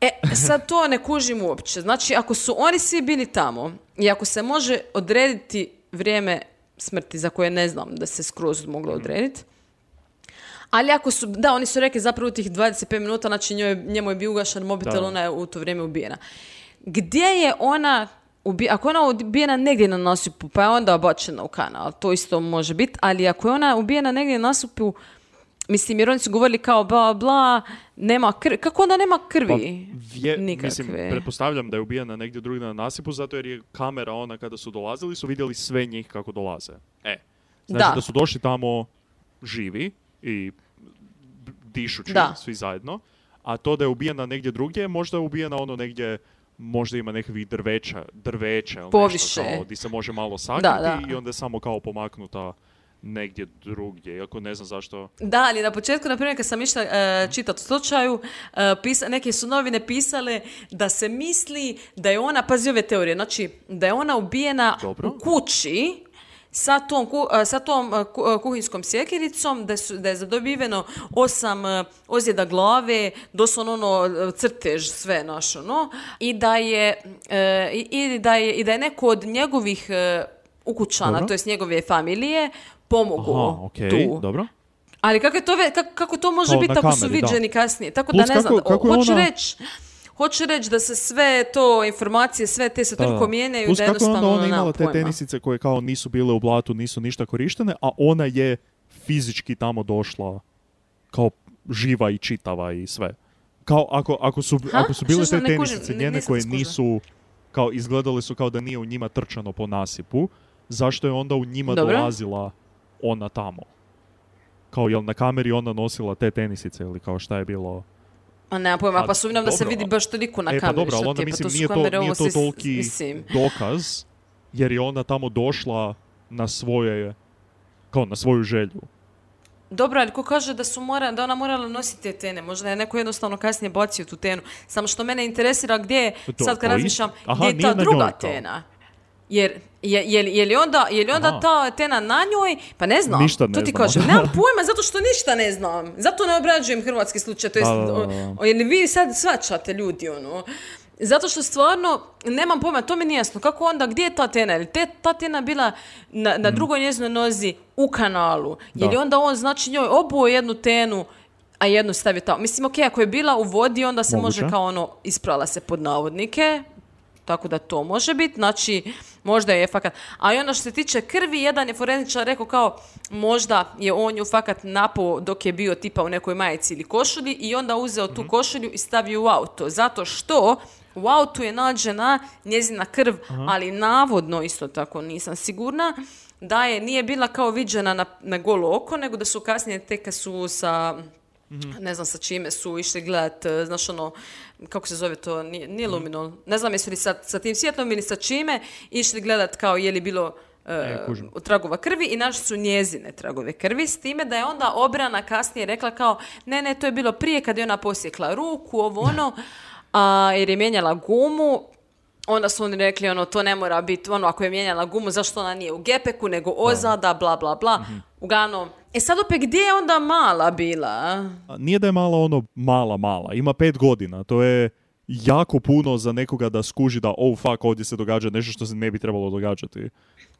E, sad to ne kužim uopće. Znači, ako su oni svi bili tamo i ako se može odrediti vrijeme smrti za koje ne znam da se skroz moglo odrediti, ali ako su, da, oni su rekli zapravo tih 25 minuta, znači njoj, njemu je bio ugašen mobitel, Da. ona je u to vrijeme ubijena. Gdje je ona, ubi, ako je ona ubijena negdje na nasipu, pa je onda bačena u kanal, to isto može biti, ali ako je ona ubijena negdje na nasipu, mislim, jer oni su govorili kao bla, bla, nema krvi, kako onda nema Pa, krvi? vje- Nikakve. mislim, pretpostavljam da je ubijena negdje drugdje na nasipu, zato jer je kamera ona kada su dolazili, su vidjeli sve njih kako dolaze. E, znači Da. da, su došli tamo živi i dišući Da. svi zajedno, a to da je ubijena negdje drugdje, možda je ubijena ono negdje možda ima nekakvih drveća, drveća ili Poviše. nešto kao di se može malo sakriti da. i onda je samo kao pomaknuta negdje drugdje, iako ne znam zašto. Da, ali na početku, na primjer, kad sam išla e, čitati o slučaju, e, pisa, neke su novine pisale da se misli da je ona, pazi ove teorije, znači da je ona ubijena Dobro. u kući sa tom, e, sa tom e, e, kuhinskom sjekiricom, da, su, da je zadobiveno osam ozljeda glave, doslovno ono crtež sve naš ono, i da je, i, i da je, i da je neko od njegovih ukućana, to jest njegove familije, pomogao Aha, okej, tu. dobro. Ali kako, je to, kako, kako to može Kao biti ako su kameri, da. viđeni kasnije? Tako Plus da ne znam, kako- kako hoću ona- reći Hoću reći da se sve to informacije, sve te se toliko mijenjaju Plus da kako je onda jednostavno ona imala te tenisice koje kao nisu bile u blatu, nisu ništa korištene, a ona je fizički tamo došla kao živa i čitava i sve. Kao ako, ako, su, Ha? ako su bile te tenisice ni- njene koje nisu, kao izgledale su kao da nije u njima trčano po nasipu, zašto je onda u njima Dobro. dolazila ona tamo? Kao jel na kameri ona nosila te tenisice ili kao šta je bilo? A nemam pojma, A, pa sumnjam da se dobro, vidi baš toliko na e pa kameri. dobro, ali šta onda pa mislim su nije to, kamere, nije to toliki mislim. dokaz, jer je ona tamo došla na svoje, kao na svoju želju. Dobro, ali ko kaže da su mora, da ona morala nositi te tene? Možda je neko jednostavno kasnije bacio tu tenu. Samo što mene interesira gdje je, To- sad kad to razmišljam, gdje je ta druga tena? Jer, je, je, je li onda, je li onda Aha. ta tena na njoj? Pa ne znam. Ništa ne to ti kažem. Nemam pojma zato što ništa ne znam. Zato ne obrađujem hrvatski slučaj. To jest, Da, da, da, o- da. o- je li vi sad svačate ljudi ono? Zato što stvarno nemam pojma, to mi nije jasno. Kako onda, gdje je ta tena? Je li te, ta tena bila na, na drugoj njezinoj nozi u kanalu? Je li Da. onda on znači njoj obuo jednu tenu, a jednu stavio tamo? Mislim, ok, ako je bila u vodi, onda se Moguće. može kao ono, isprala se pod navodnike, tako da to može biti, znači možda je fakat. A i ono što se tiče krvi, jedan je forenzičar rekao kao možda je on ju fakat napao dok je bio tipa u nekoj majici ili košulji i onda uzeo tu košulju i stavio u auto. Zato što u autu je nađena njezina krv, ali navodno isto tako nisam sigurna, da je nije bila kao viđena na, na golo oko, nego da su kasnije tek kad su sa ne znam sa čime su išli gledat, e, znaš ono, kako se zove to, nije, nije luminol, ne znam jesu li sa, sa tim svjetlom ili sa čime, išli gledat kao je li bilo kužim. tragova krvi i našli su njezine tragove krvi, s time da je onda obrana kasnije rekla kao, ne, ne, to je bilo prije kad je ona posjekla ruku, ovo ono, a, jer je mijenjala gumu, onda su oni rekli, ono, to ne mora biti, ono, ako je mijenjala gumu, zašto ona nije u gepeku, nego ozada, bla, bla, bla. Mhm. Uglavnom, e sad opet, gdje je onda mala bila? a? Nije da je mala ono mala, mala. Ima pet godina. To je jako puno za nekoga da skuži da oh fuck, ovdje se događa nešto što se ne bi trebalo događati.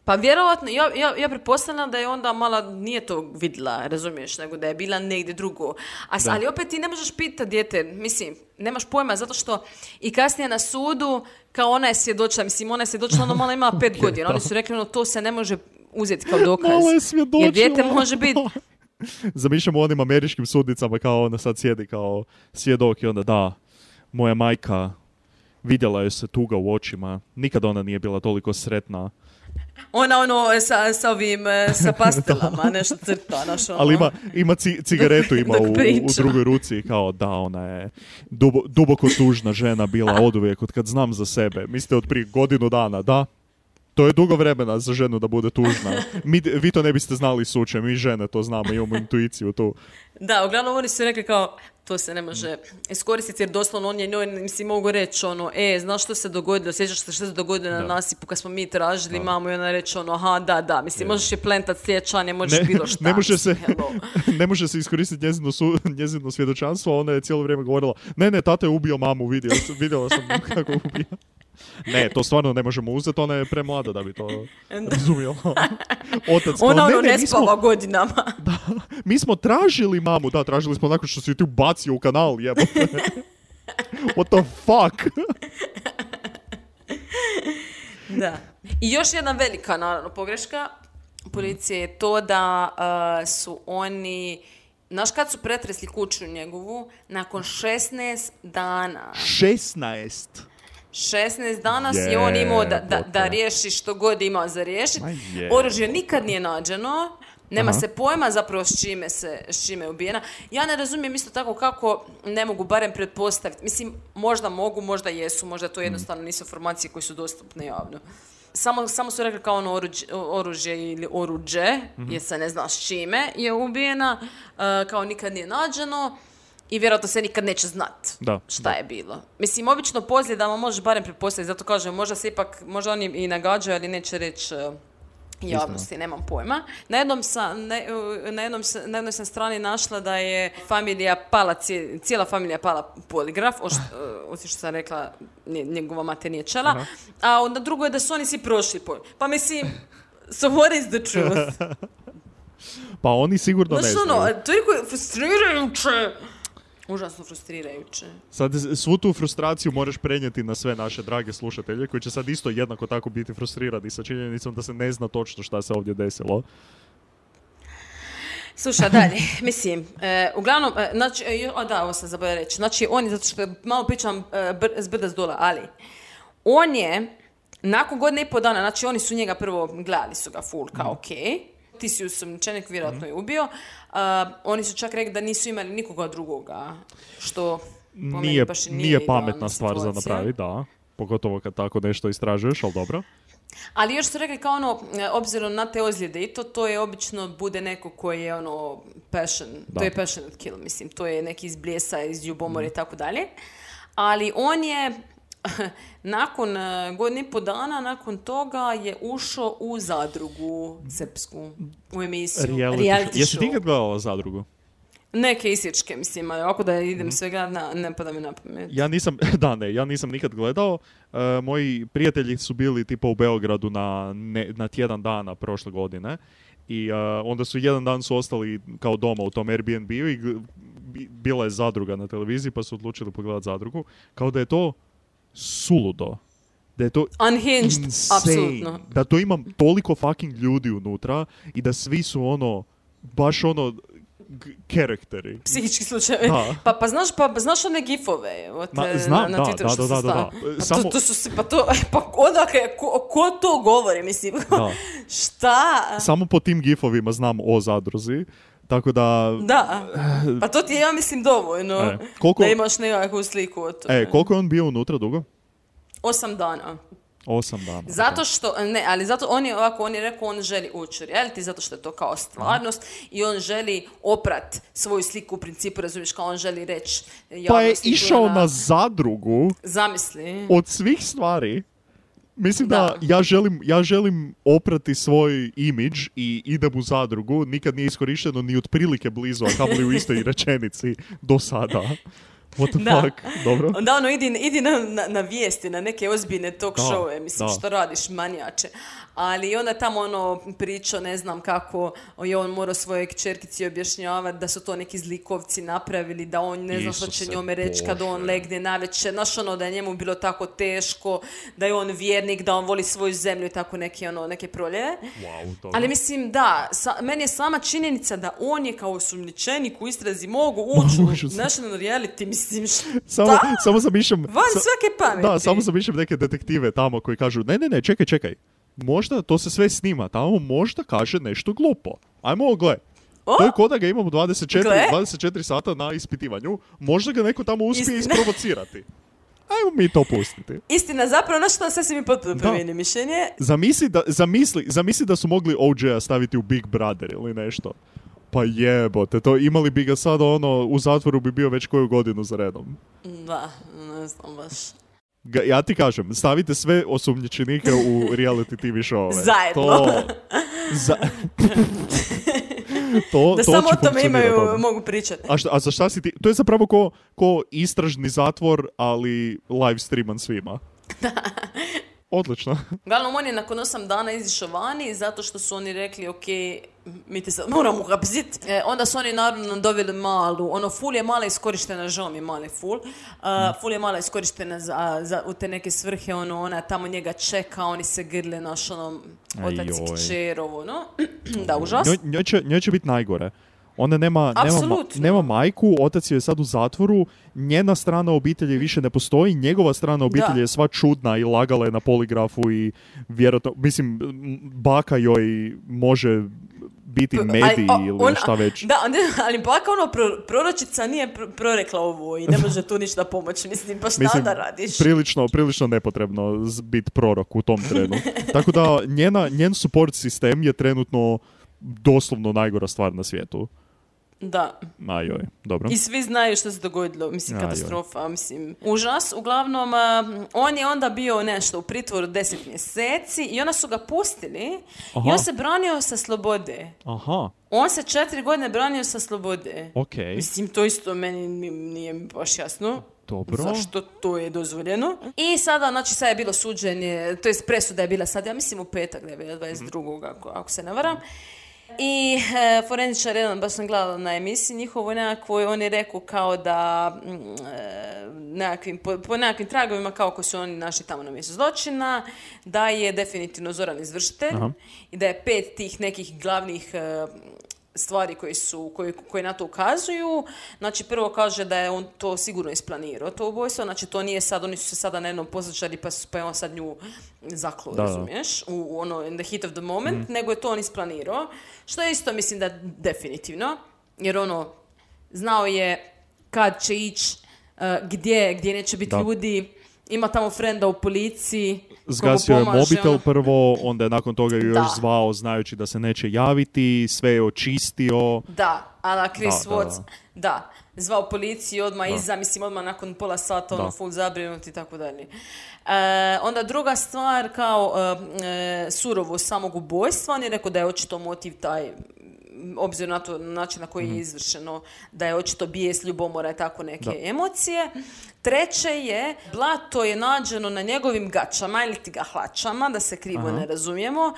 Pa vjerojatno, ja, ja, ja pretpostavljam da je onda mala nije to vidjela, razumiješ, nego da je bila negdje drugo. A, Da. ali opet ti ne možeš pitati dijete, mislim, nemaš pojma, zato što i kasnije na sudu, kao ona je svjedočila, mislim, ona je svjedočila, ono mala ima pet godina. Oni su rekli, ono, to se ne može uzeti kao dokaz. Mala je svjedočila. Jer dijete može biti Zamišljam u onim američkim sudnicama kao ona sad sjedi kao svjedok i onda da, moja majka vidjela je se tuga u očima. Nikad ona nije bila toliko sretna. Ona ono sa, sa ovim, e, sa pastelama, nešto crta, znaš ono. Ali ima, ima ci- cigaretu ima u, u drugoj ruci kao da, ona je dubo- duboko tužna žena bila oduvijek od kad znam za sebe. Mislite od prije godinu dana, da? To je dugo vremena za ženu da bude tužna. Mi, vi to ne biste znali suče, mi žene to znamo, imamo intuiciju tu. Da, uglavnom oni su rekli kao, to se ne može iskoristiti jer doslovno on je njoj, mislim, mogu reći ono, e, znaš što se dogodilo, sjećaš se što se dogodilo na Da. nasipu kad smo mi tražili mamu i ona reći ono, aha, da, da, mislim, možeš je plentat sjećanje, možeš Ne, bilo šta. ne može se, hello. ne može se iskoristiti njezino, su, njezino svjedočanstvo, ona je cijelo vrijeme govorila, ne, ne, tata je ubio mamu, vidio, sam- vidjela sam kako ubija. Ne, to stvarno ne možemo uzeti, ona je premlada da bi to razumjela. Otac kao, Ona ne, ono ne, ne mi smo- spava godinama. Mi smo tražili mamu, da, tražili smo nakon što si ju ti bacio u kanal, jebote. What the fuck? Da. I još jedna velika, naravno, pogreška policije je to da uh, su oni, znaš kad su pretresli kuću njegovu, nakon 16 dana. 16. 16 dana je on imao da, da, da riješi što god je imao za riješiti. Oružje nikad nije nađeno. Nema Aha. se pojma zapravo s čime, se, s čime je ubijena. Ja ne razumijem isto tako kako ne mogu barem pretpostaviti. Mislim, možda mogu, možda jesu, možda to jednostavno nisu informacije koje su dostupne javno. Samo, samo su rekli kao ono oruđe, oružje ili oruđe, jer se ne zna s čime je ubijena, kao nikad nije nađeno i vjerojatno se nikad neće znat Da, šta da. je bilo. Mislim, obično pozljedama možeš barem pretpostaviti, zato kažem, možda se ipak, možda oni i nagađaju, ali neće reći e, javnosti, nemam pojma. Na, jednom sa, ne- e, na, jednom, na jednoj sam strani našla da je familija pala, cije- cijela familija pala poligraf, oš- e, osim što sam rekla, nje- njegova mater nije čela, a onda drugo je da su oni svi prošli po... Pa mislim, so what is the truth? Pa oni sigurno ne Znaš znaju. ono, toliko je frustrirajuće. Užasno frustrirajuće. Sad svu tu frustraciju moraš prenijeti na sve naše drage slušatelje koji će sad isto jednako tako biti frustrirani sa činjenicom da se ne zna točno šta se ovdje desilo. Slušaj, dalje, mislim, e, uglavnom, e, znači, e, a da, ovo sam zaboravila reći, znači, on je, zato što malo pričam e, br- s brda s dola, ali, on je, nakon godine i pol dana, znači, oni su njega prvo gledali su ga full, kao, ok, ti si usumnčenik, vjerojatno je ubio, a, oni su čak rekli da nisu imali nikoga drugoga, što, po meni Nije, baš nije, idealna pametna stvar za napraviti, da. Pogotovo kad tako nešto istražuješ, ali dobro. Ali još su rekli kao ono, e, obzirom na te ozljede i to, to je obično bude neko koji je ono passion, Da. to je passionate kill, mislim, to je neki iz blijesa, iz ljubomore i tako dalje. Ali on je, nakon e, godinu i po dana, nakon toga je ušao u zadrugu srpsku, u emisiju, Reality, reality, show. Jesi ti ikad gledala zadrugu? Neke isječke, mislim, ali ovako da idem Mhm. sve gledat, na, ne pada mi na pamet. Ja nisam, da ne, ja nisam nikad gledao. E, moji prijatelji su bili tipa u Beogradu na, ne- na tjedan dana prošle godine i e, onda su jedan dan su ostali kao doma u tom Airbnb-u i bila je zadruga na televiziji pa su odlučili pogledati zadrugu. Kao da je to suludo. Da je to Unhinged, insane. apsolutno. Da to imam toliko fucking ljudi unutra i da svi su ono, baš ono, g- karakteri. Psihički slučaj. Da. Pa, pa, znaš, pa, znaš one gifove od, Ma, e, znam, na, da, na Twitteru da, što da, se da, da. E, Pa, samo- to, to su, si- pa to, pa odakle, ko, ko to govori, mislim? Da. Šta? Samo po tim gifovima znam o zadruzi. Tako da... Da. Pa to ti je, ja mislim, dovoljno. E, koliko- Da imaš nekakvu sliku o tome. E, koliko je on bio unutra dugo? Osam dana. Osam dana. Zato što, ne, ali zato on je ovako, on je rekao on želi ući u reality zato što je to kao stvarnost i on želi oprat svoju sliku u principu, razumiješ, kao on želi reći Pa je išao ona- na zadrugu Zamisli. od svih stvari. Mislim da, Da. ja, želim, ja želim oprati svoj imidž i idem u zadrugu. Nikad nije iskorišteno ni otprilike blizu, a kamoli u istoj rečenici do sada. What the Da. fuck? Dobro. Onda ono, idi, idi na, na, na vijesti, na neke ozbiljne talk Da, showe, mislim, da. što radiš, manijače. Ali onda tamo ono pričao, ne znam kako, je on morao svojoj kćerkici objašnjavati da su to neki zlikovci napravili, da on ne zna što će njome reći kad on legne navečer. Znaš ono, da je njemu bilo tako teško, da je on vjernik, da on voli svoju zemlju i tako neke, ono, neke proljeve. Wow. Ali mislim da, sa, meni je sama činjenica da on je kao osumnjičenik u istrazi mogu ući u national reality, mislim, Samo, šta? samo zamišljam... Van svake pameti. Da, samo zamišljam neke detektive tamo koji kažu ne, ne, ne, čekaj, čekaj. Možda to se sve snima, tamo možda kaže nešto glupo. Ajmo ovo gle. O! To je ko da ga imamo 24, Gle. 24 sata na ispitivanju. Možda ga neko tamo uspije Istina. isprovocirati. Ajmo mi to pustiti. Istina, zapravo, znaš što, sad si mi potpuno Da. promijenio mišljenje. Zamisli da, zamisli, zamisli da su mogli OJ-a staviti u Big Brother ili nešto. Pa jebote, to imali bi ga sad ono, u zatvoru bi bio već koju godinu za redom. Da, ne znam baš. Ga- ja ti kažem, stavite sve osumnjičenike u reality TV show Zajedno. To, za, to, Da to samo o tome imaju, odmah. mogu pričati. A, šta, a za šta si ti? To je zapravo ko, ko istražni zatvor, ali live streaman svima. Odlično. Uglavnom, on je nakon osam dana izišao vani zato što su oni rekli, ok, mi te sad moramo uhapsit. E, onda su oni naravno doveli malu, ono, ful je mala iskorištena, žao mi je mali ful. Uh, ful je mala iskorištena za, za, u te neke svrhe, ono, ona tamo njega čeka, oni se grle, naš, ono, otac i kćer, ovo, no. da, užas. Njoj, će, će biti najgore. Ona nema, nema, nema majku, otac je sad u zatvoru, njena strana obitelji više ne postoji, njegova strana obitelji Da. je sva čudna i lagala je na poligrafu i vjerojatno, mislim, baka joj može biti medij Ali, o, ili šta već. Da, ali baka ono pro- proročica nije pro- prorekla ovo i ne može tu ništa pomoći. Mislim, pa šta Mislim, da radiš? prilično, prilično nepotrebno biti prorok u tom trenu. Tako da njena, njen support sistem je trenutno doslovno najgora stvar na svijetu. Da. Ajoj, dobro. I svi znaju što se dogodilo, mislim, Ajoj. katastrofa, mislim, užas. Uglavnom, a, on je onda bio nešto u pritvoru deset mjeseci i onda su ga pustili i Aha. on se branio sa slobode. Aha, On se četiri godine branio sa slobode. ok. Mislim, to isto meni ni- nije baš jasno. Dobro. Zašto to je dozvoljeno? I sada, znači, sad je bilo suđenje, to jest presuda je bila sad, ja mislim u petak da je bila 22. ako, ako se ne varam. I e, forenzičar jedan, baš sam gledala na emisiji njihovoj nekakvoj, on je rekao kao da mm, e, nekakvim, po, po nekakvim tragovima kao ko su oni našli tamo na mjestu zločina, da je definitivno Zoran izvršitelj Aha. i da je pet tih nekih glavnih e, stvari koji su, koji, koji na to ukazuju. Znači, prvo kaže da je on to sigurno isplanirao, to ubojstvo. Znači, to nije sad, oni su se sada na jednom poslučari pa, su- pa je on sad nju zaklo, Da, razumiješ? U, u ono, in the heat of the moment, nego je to on isplanirao. Što je isto, mislim da definitivno. Jer ono, znao je kad će ići, gdje, gdje neće biti Da. ljudi. Ima tamo frenda u policiji. Zgasio je mobitel ono. prvo, onda je nakon toga ju Da. još zvao znajući da se neće javiti, sve je očistio. Da, a Chris Da, Watts, da. da, zvao policiju odmah iza, mislim odmah nakon pola sata, ono full zabrinut i tako dalje. E, onda druga stvar, kao e, e, surovo samog ubojstva, on je rekao da je očito motiv taj obzirom na to na način na koji Mhm. je izvršeno, da je očito bijes, ljubomora i tako neke emocije. Treće je, blato je nađeno na njegovim gačama ili ti ga hlačama, da se krivo ne razumijemo,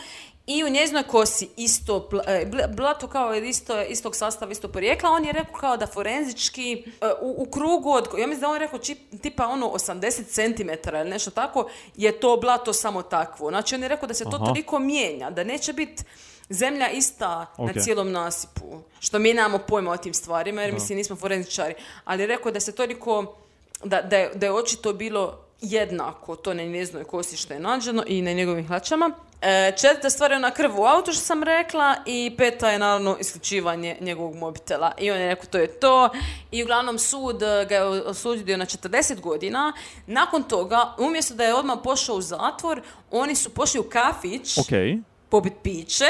i u njezinoj kosi isto, e, bl- blato kao je isto, istog sastava, isto porijekla, on je rekao kao da forenzički e, u, u krugu od, ja mislim da on je rekao čip- tipa ono 80 cm ili nešto tako, je to blato samo takvo. Znači on je rekao da se to Aha. toliko mijenja, da neće biti zemlja ista Ok. na cijelom nasipu. Što mi nemamo pojma o tim stvarima, jer mislim nismo forenzičari. Ali rekao da se toliko, da, da, je, da je očito bilo jednako to na njezinoj kosi što je nađeno i na njegovim hlačama. E, četvrta stvar je ona krv u autu što sam rekla i peta je naravno isključivanje njegovog mobitela. I on je rekao to je to i uglavnom sud ga je osudio na 40 godina. Nakon toga, umjesto da je odmah pošao u zatvor, oni su pošli u kafić Ok, popit piće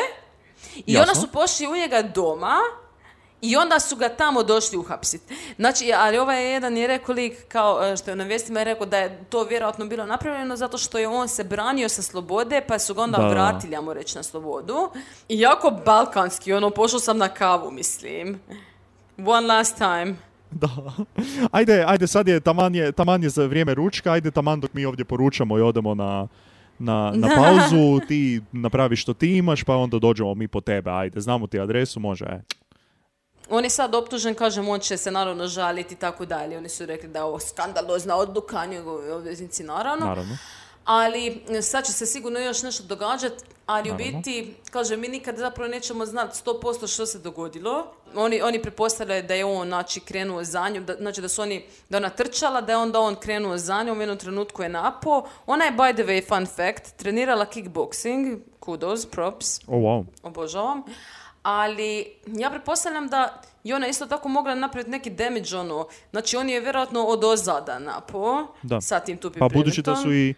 i Jasno. onda su pošli u njega doma i onda su ga tamo došli uhapsiti. Znači, ali ovaj jedan je rekao lik, kao e, što je na vijestima je rekao da je to vjerojatno bilo napravljeno zato što je on se branio sa slobode, pa su ga onda Da, da. vratili, ajmo reći, na slobodu. I jako balkanski, ono, pošao sam na kavu, mislim. One last time. da. Ajde, ajde, sad je taman, je, taman je za vrijeme ručka, ajde taman dok mi ovdje poručamo i odemo na, na, na pauzu, ti napraviš što ti imaš, pa onda dođemo mi po tebe, ajde, znamo ti adresu, može, e. On je sad optužen, kažem, on će se naravno žaliti i tako dalje. Oni su rekli da je ovo skandalozna odluka, njegovi obveznici naravno. naravno. Ali sad će se sigurno još nešto događati, ali u biti, kažem, mi nikad zapravo nećemo znati 100% što se dogodilo. Oni, oni pretpostavljaju da je on, znači, krenuo za njom, da, znači da su oni, da ona trčala, da je onda on krenuo za njom, u jednom trenutku je napao. Ona je, by the way, fun fact, trenirala kickboxing, kudos, props, O, wow. obožavam. Ali ja pretpostavljam da je ona isto tako mogla napraviti neki damage ono. Znači on je vjerojatno od ozada napao Da. sa tim tupim Pa budući da su i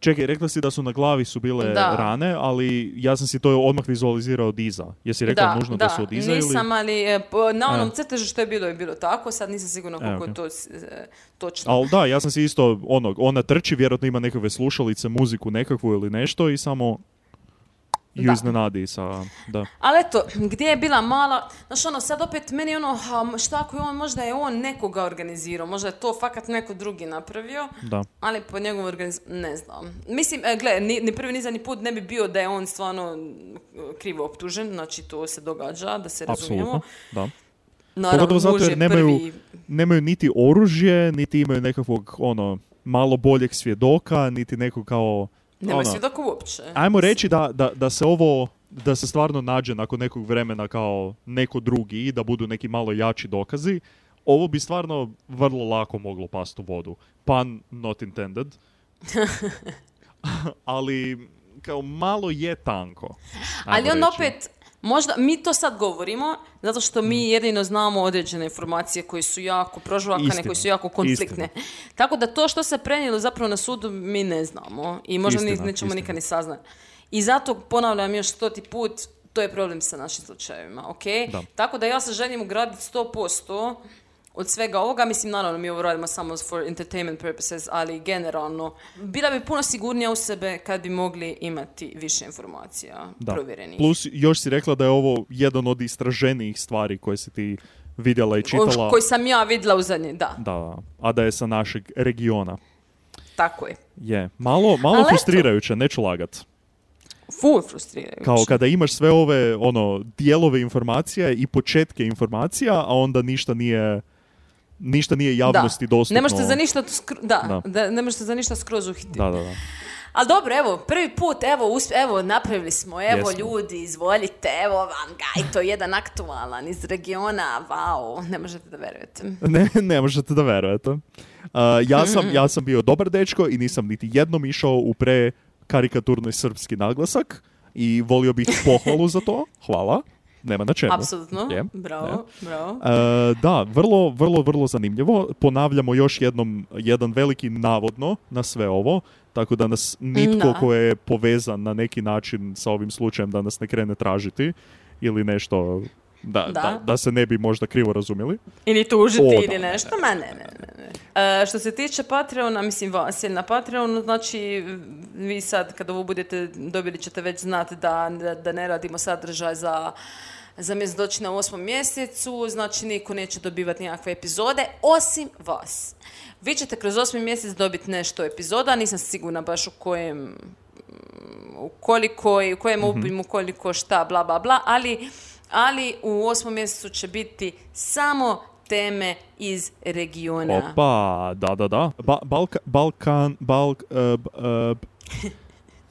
Čekaj, rekla si da su na glavi su bile Da. rane, ali ja sam si to odmah vizualizirao od iza. Jesi rekla nužno da, su od iza nisam, ili... ali e, na onom E. crtežu što je bilo je bilo tako, sad nisam sigurna koliko E, je ok. to e, točno. Ali da, ja sam si isto, ono, ona trči, vjerojatno ima nekakve slušalice, muziku nekakvu ili nešto i samo ju Da. iznenadi sa... Da. Ali eto, gdje je bila mala, znaš ono, sad opet meni ono, šta ako je on, možda je on nekoga organizirao, možda je to fakat neko drugi napravio, Da. ali po njegovom organiz... ne znam. Mislim, e, gle, ni, ni prvi ni zadnji put ne bi bio da je on stvarno krivo optužen, znači to se događa, da se razumijemo. Da. Naravno, Pogotovo zato jer je nemaju, prvi- nemaju niti oružje, niti imaju nekakvog, ono, malo boljeg svjedoka, niti nekog kao... Nema ono, svjedoka uopće. Ajmo reći da, da, da se ovo, da se stvarno nađe nakon nekog vremena kao neko drugi i da budu neki malo jači dokazi, ovo bi stvarno vrlo lako moglo pasti u vodu. Pun not intended. Ali kao malo je tanko. Ali on reći. opet, možda, mi to sad govorimo, zato što Mm. mi jedino znamo određene informacije koje su jako prožvakane, Istina, koje su jako konfliktne. Tako da to što se prenijelo zapravo na sudu mi ne znamo i možda ni, Istina, nećemo istina. nikad ni saznati. I zato ponavljam još stoti put, to je problem sa našim slučajevima, ok? Da. Tako da ja se želim ugraditi 100% od svega ovoga, mislim naravno mi ovo radimo samo for entertainment purposes, ali generalno bila bi puno sigurnija u sebe kad bi mogli imati više informacija Da. provjerenih. Plus, još si rekla da je ovo jedan od istraženijih stvari koje si ti vidjela i čitala. koji sam ja vidjela u zadnje, da, Da, a da je sa našeg regiona. tako je. Je, malo, malo Ali eto. frustrirajuće, neću lagat. Full frustrirajuće. Kao kada imaš sve ove ono dijelove informacija i početke informacija, a onda ništa nije ništa nije javnosti da. dostupno. Ne možete za ništa, skr- da, Da. da. ne možete za ništa skroz uhititi. Da, da, da. Ali dobro, evo, prvi put, evo, usp- evo, napravili smo, evo, Jesmo. ljudi, izvolite, evo vam ga, i to je jedan aktualan iz regiona, wow, ne možete da verujete. Ne, ne možete da verujete. Uh, ja, sam, ja sam bio dobar dečko i nisam niti jednom išao u pre karikaturni srpski naglasak i volio bih pohvalu za to. Hvala. Nema na čemu. Apsolutno, Je, bravo, je. bravo. E, da, vrlo, vrlo, vrlo zanimljivo. Ponavljamo još jednom jedan veliki navodno na sve ovo, tako da nas nitko Da. ko je povezan na neki način sa ovim slučajem da nas ne krene tražiti ili nešto da, Da. da. da se ne bi možda krivo razumjeli. Ili tužiti O, ili nešto, ma ne, ne, ne. ne. E, što se tiče Patreona, mislim vas je na Patreonu, znači vi sad kad ovo budete dobili ćete već znati da, da, da ne radimo sadržaj za za mjesec doći na osmom mjesecu, znači niko neće dobivati nikakve epizode, osim vas. Vi ćete kroz osmi mjesec dobiti nešto epizoda, nisam sigurna baš u kojem u koliko i u kojem obimu, koliko šta, bla, bla, bla, ali, ali u osmom mjesecu će biti samo teme iz regiona. Opa, da, da, da. Ba- Balka, Balkan, Balk, e, b- e, b-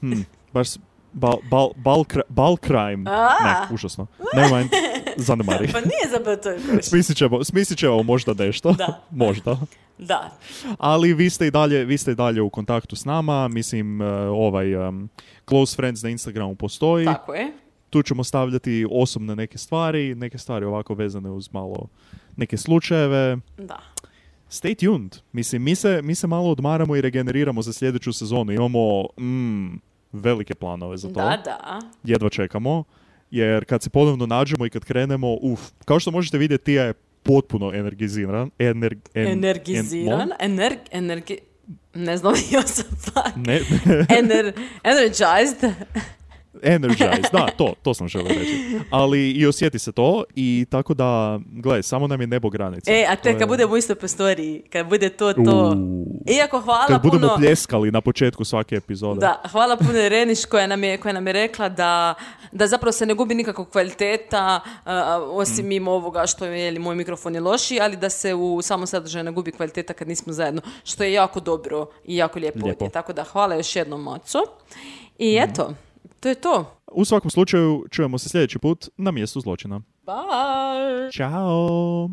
hm, baš, Bal, bal, bal, bal crime. Ne, užasno. Never mind, zanemari. Pa nije za to je prošlo. Smislit ćemo, smislit ćemo možda nešto. Da. možda. Da. Ali vi ste i dalje, vi ste i dalje u kontaktu s nama. Mislim, uh, ovaj um, Close Friends na Instagramu postoji. Tako je. Tu ćemo stavljati osobne neke stvari, neke stvari ovako vezane uz malo neke slučajeve. Da. Stay tuned. Mislim, mi se, mi se malo odmaramo i regeneriramo za sljedeću sezonu. Imamo mm, velike planove za to. Da, da. Jedva čekamo. Jer kad se ponovno nađemo i kad krenemo, uf, kao što možete vidjeti, Tija je potpuno energiziran. Ener, en- Energiziran, en- energ, energi... Ne znam jo sam fuck. ne, Ener, energized. Energized, da, to, to sam želio reći. Ali i osjeti se to i tako da, gle, samo nam je nebo granica. E, a te je- kad budemo u istoj prostoriji, kad bude to, to... Uuu. Iako hvala Kad budemo puno... pljeskali na početku svake epizode. Da, hvala puno Ireniš koja nam je, koja nam je rekla da, da zapravo se ne gubi nikakvog kvaliteta, osim mimo ovoga što je moj mikrofon je loši, ali da se u samom sadržaju ne gubi kvaliteta kad nismo zajedno, što je jako dobro i jako lijepo, Lijepo. Tako da hvala još jednom Maco. I eto, to je to. U svakom slučaju, čujemo se sljedeći put na mjestu zločina. Bye! Ćao!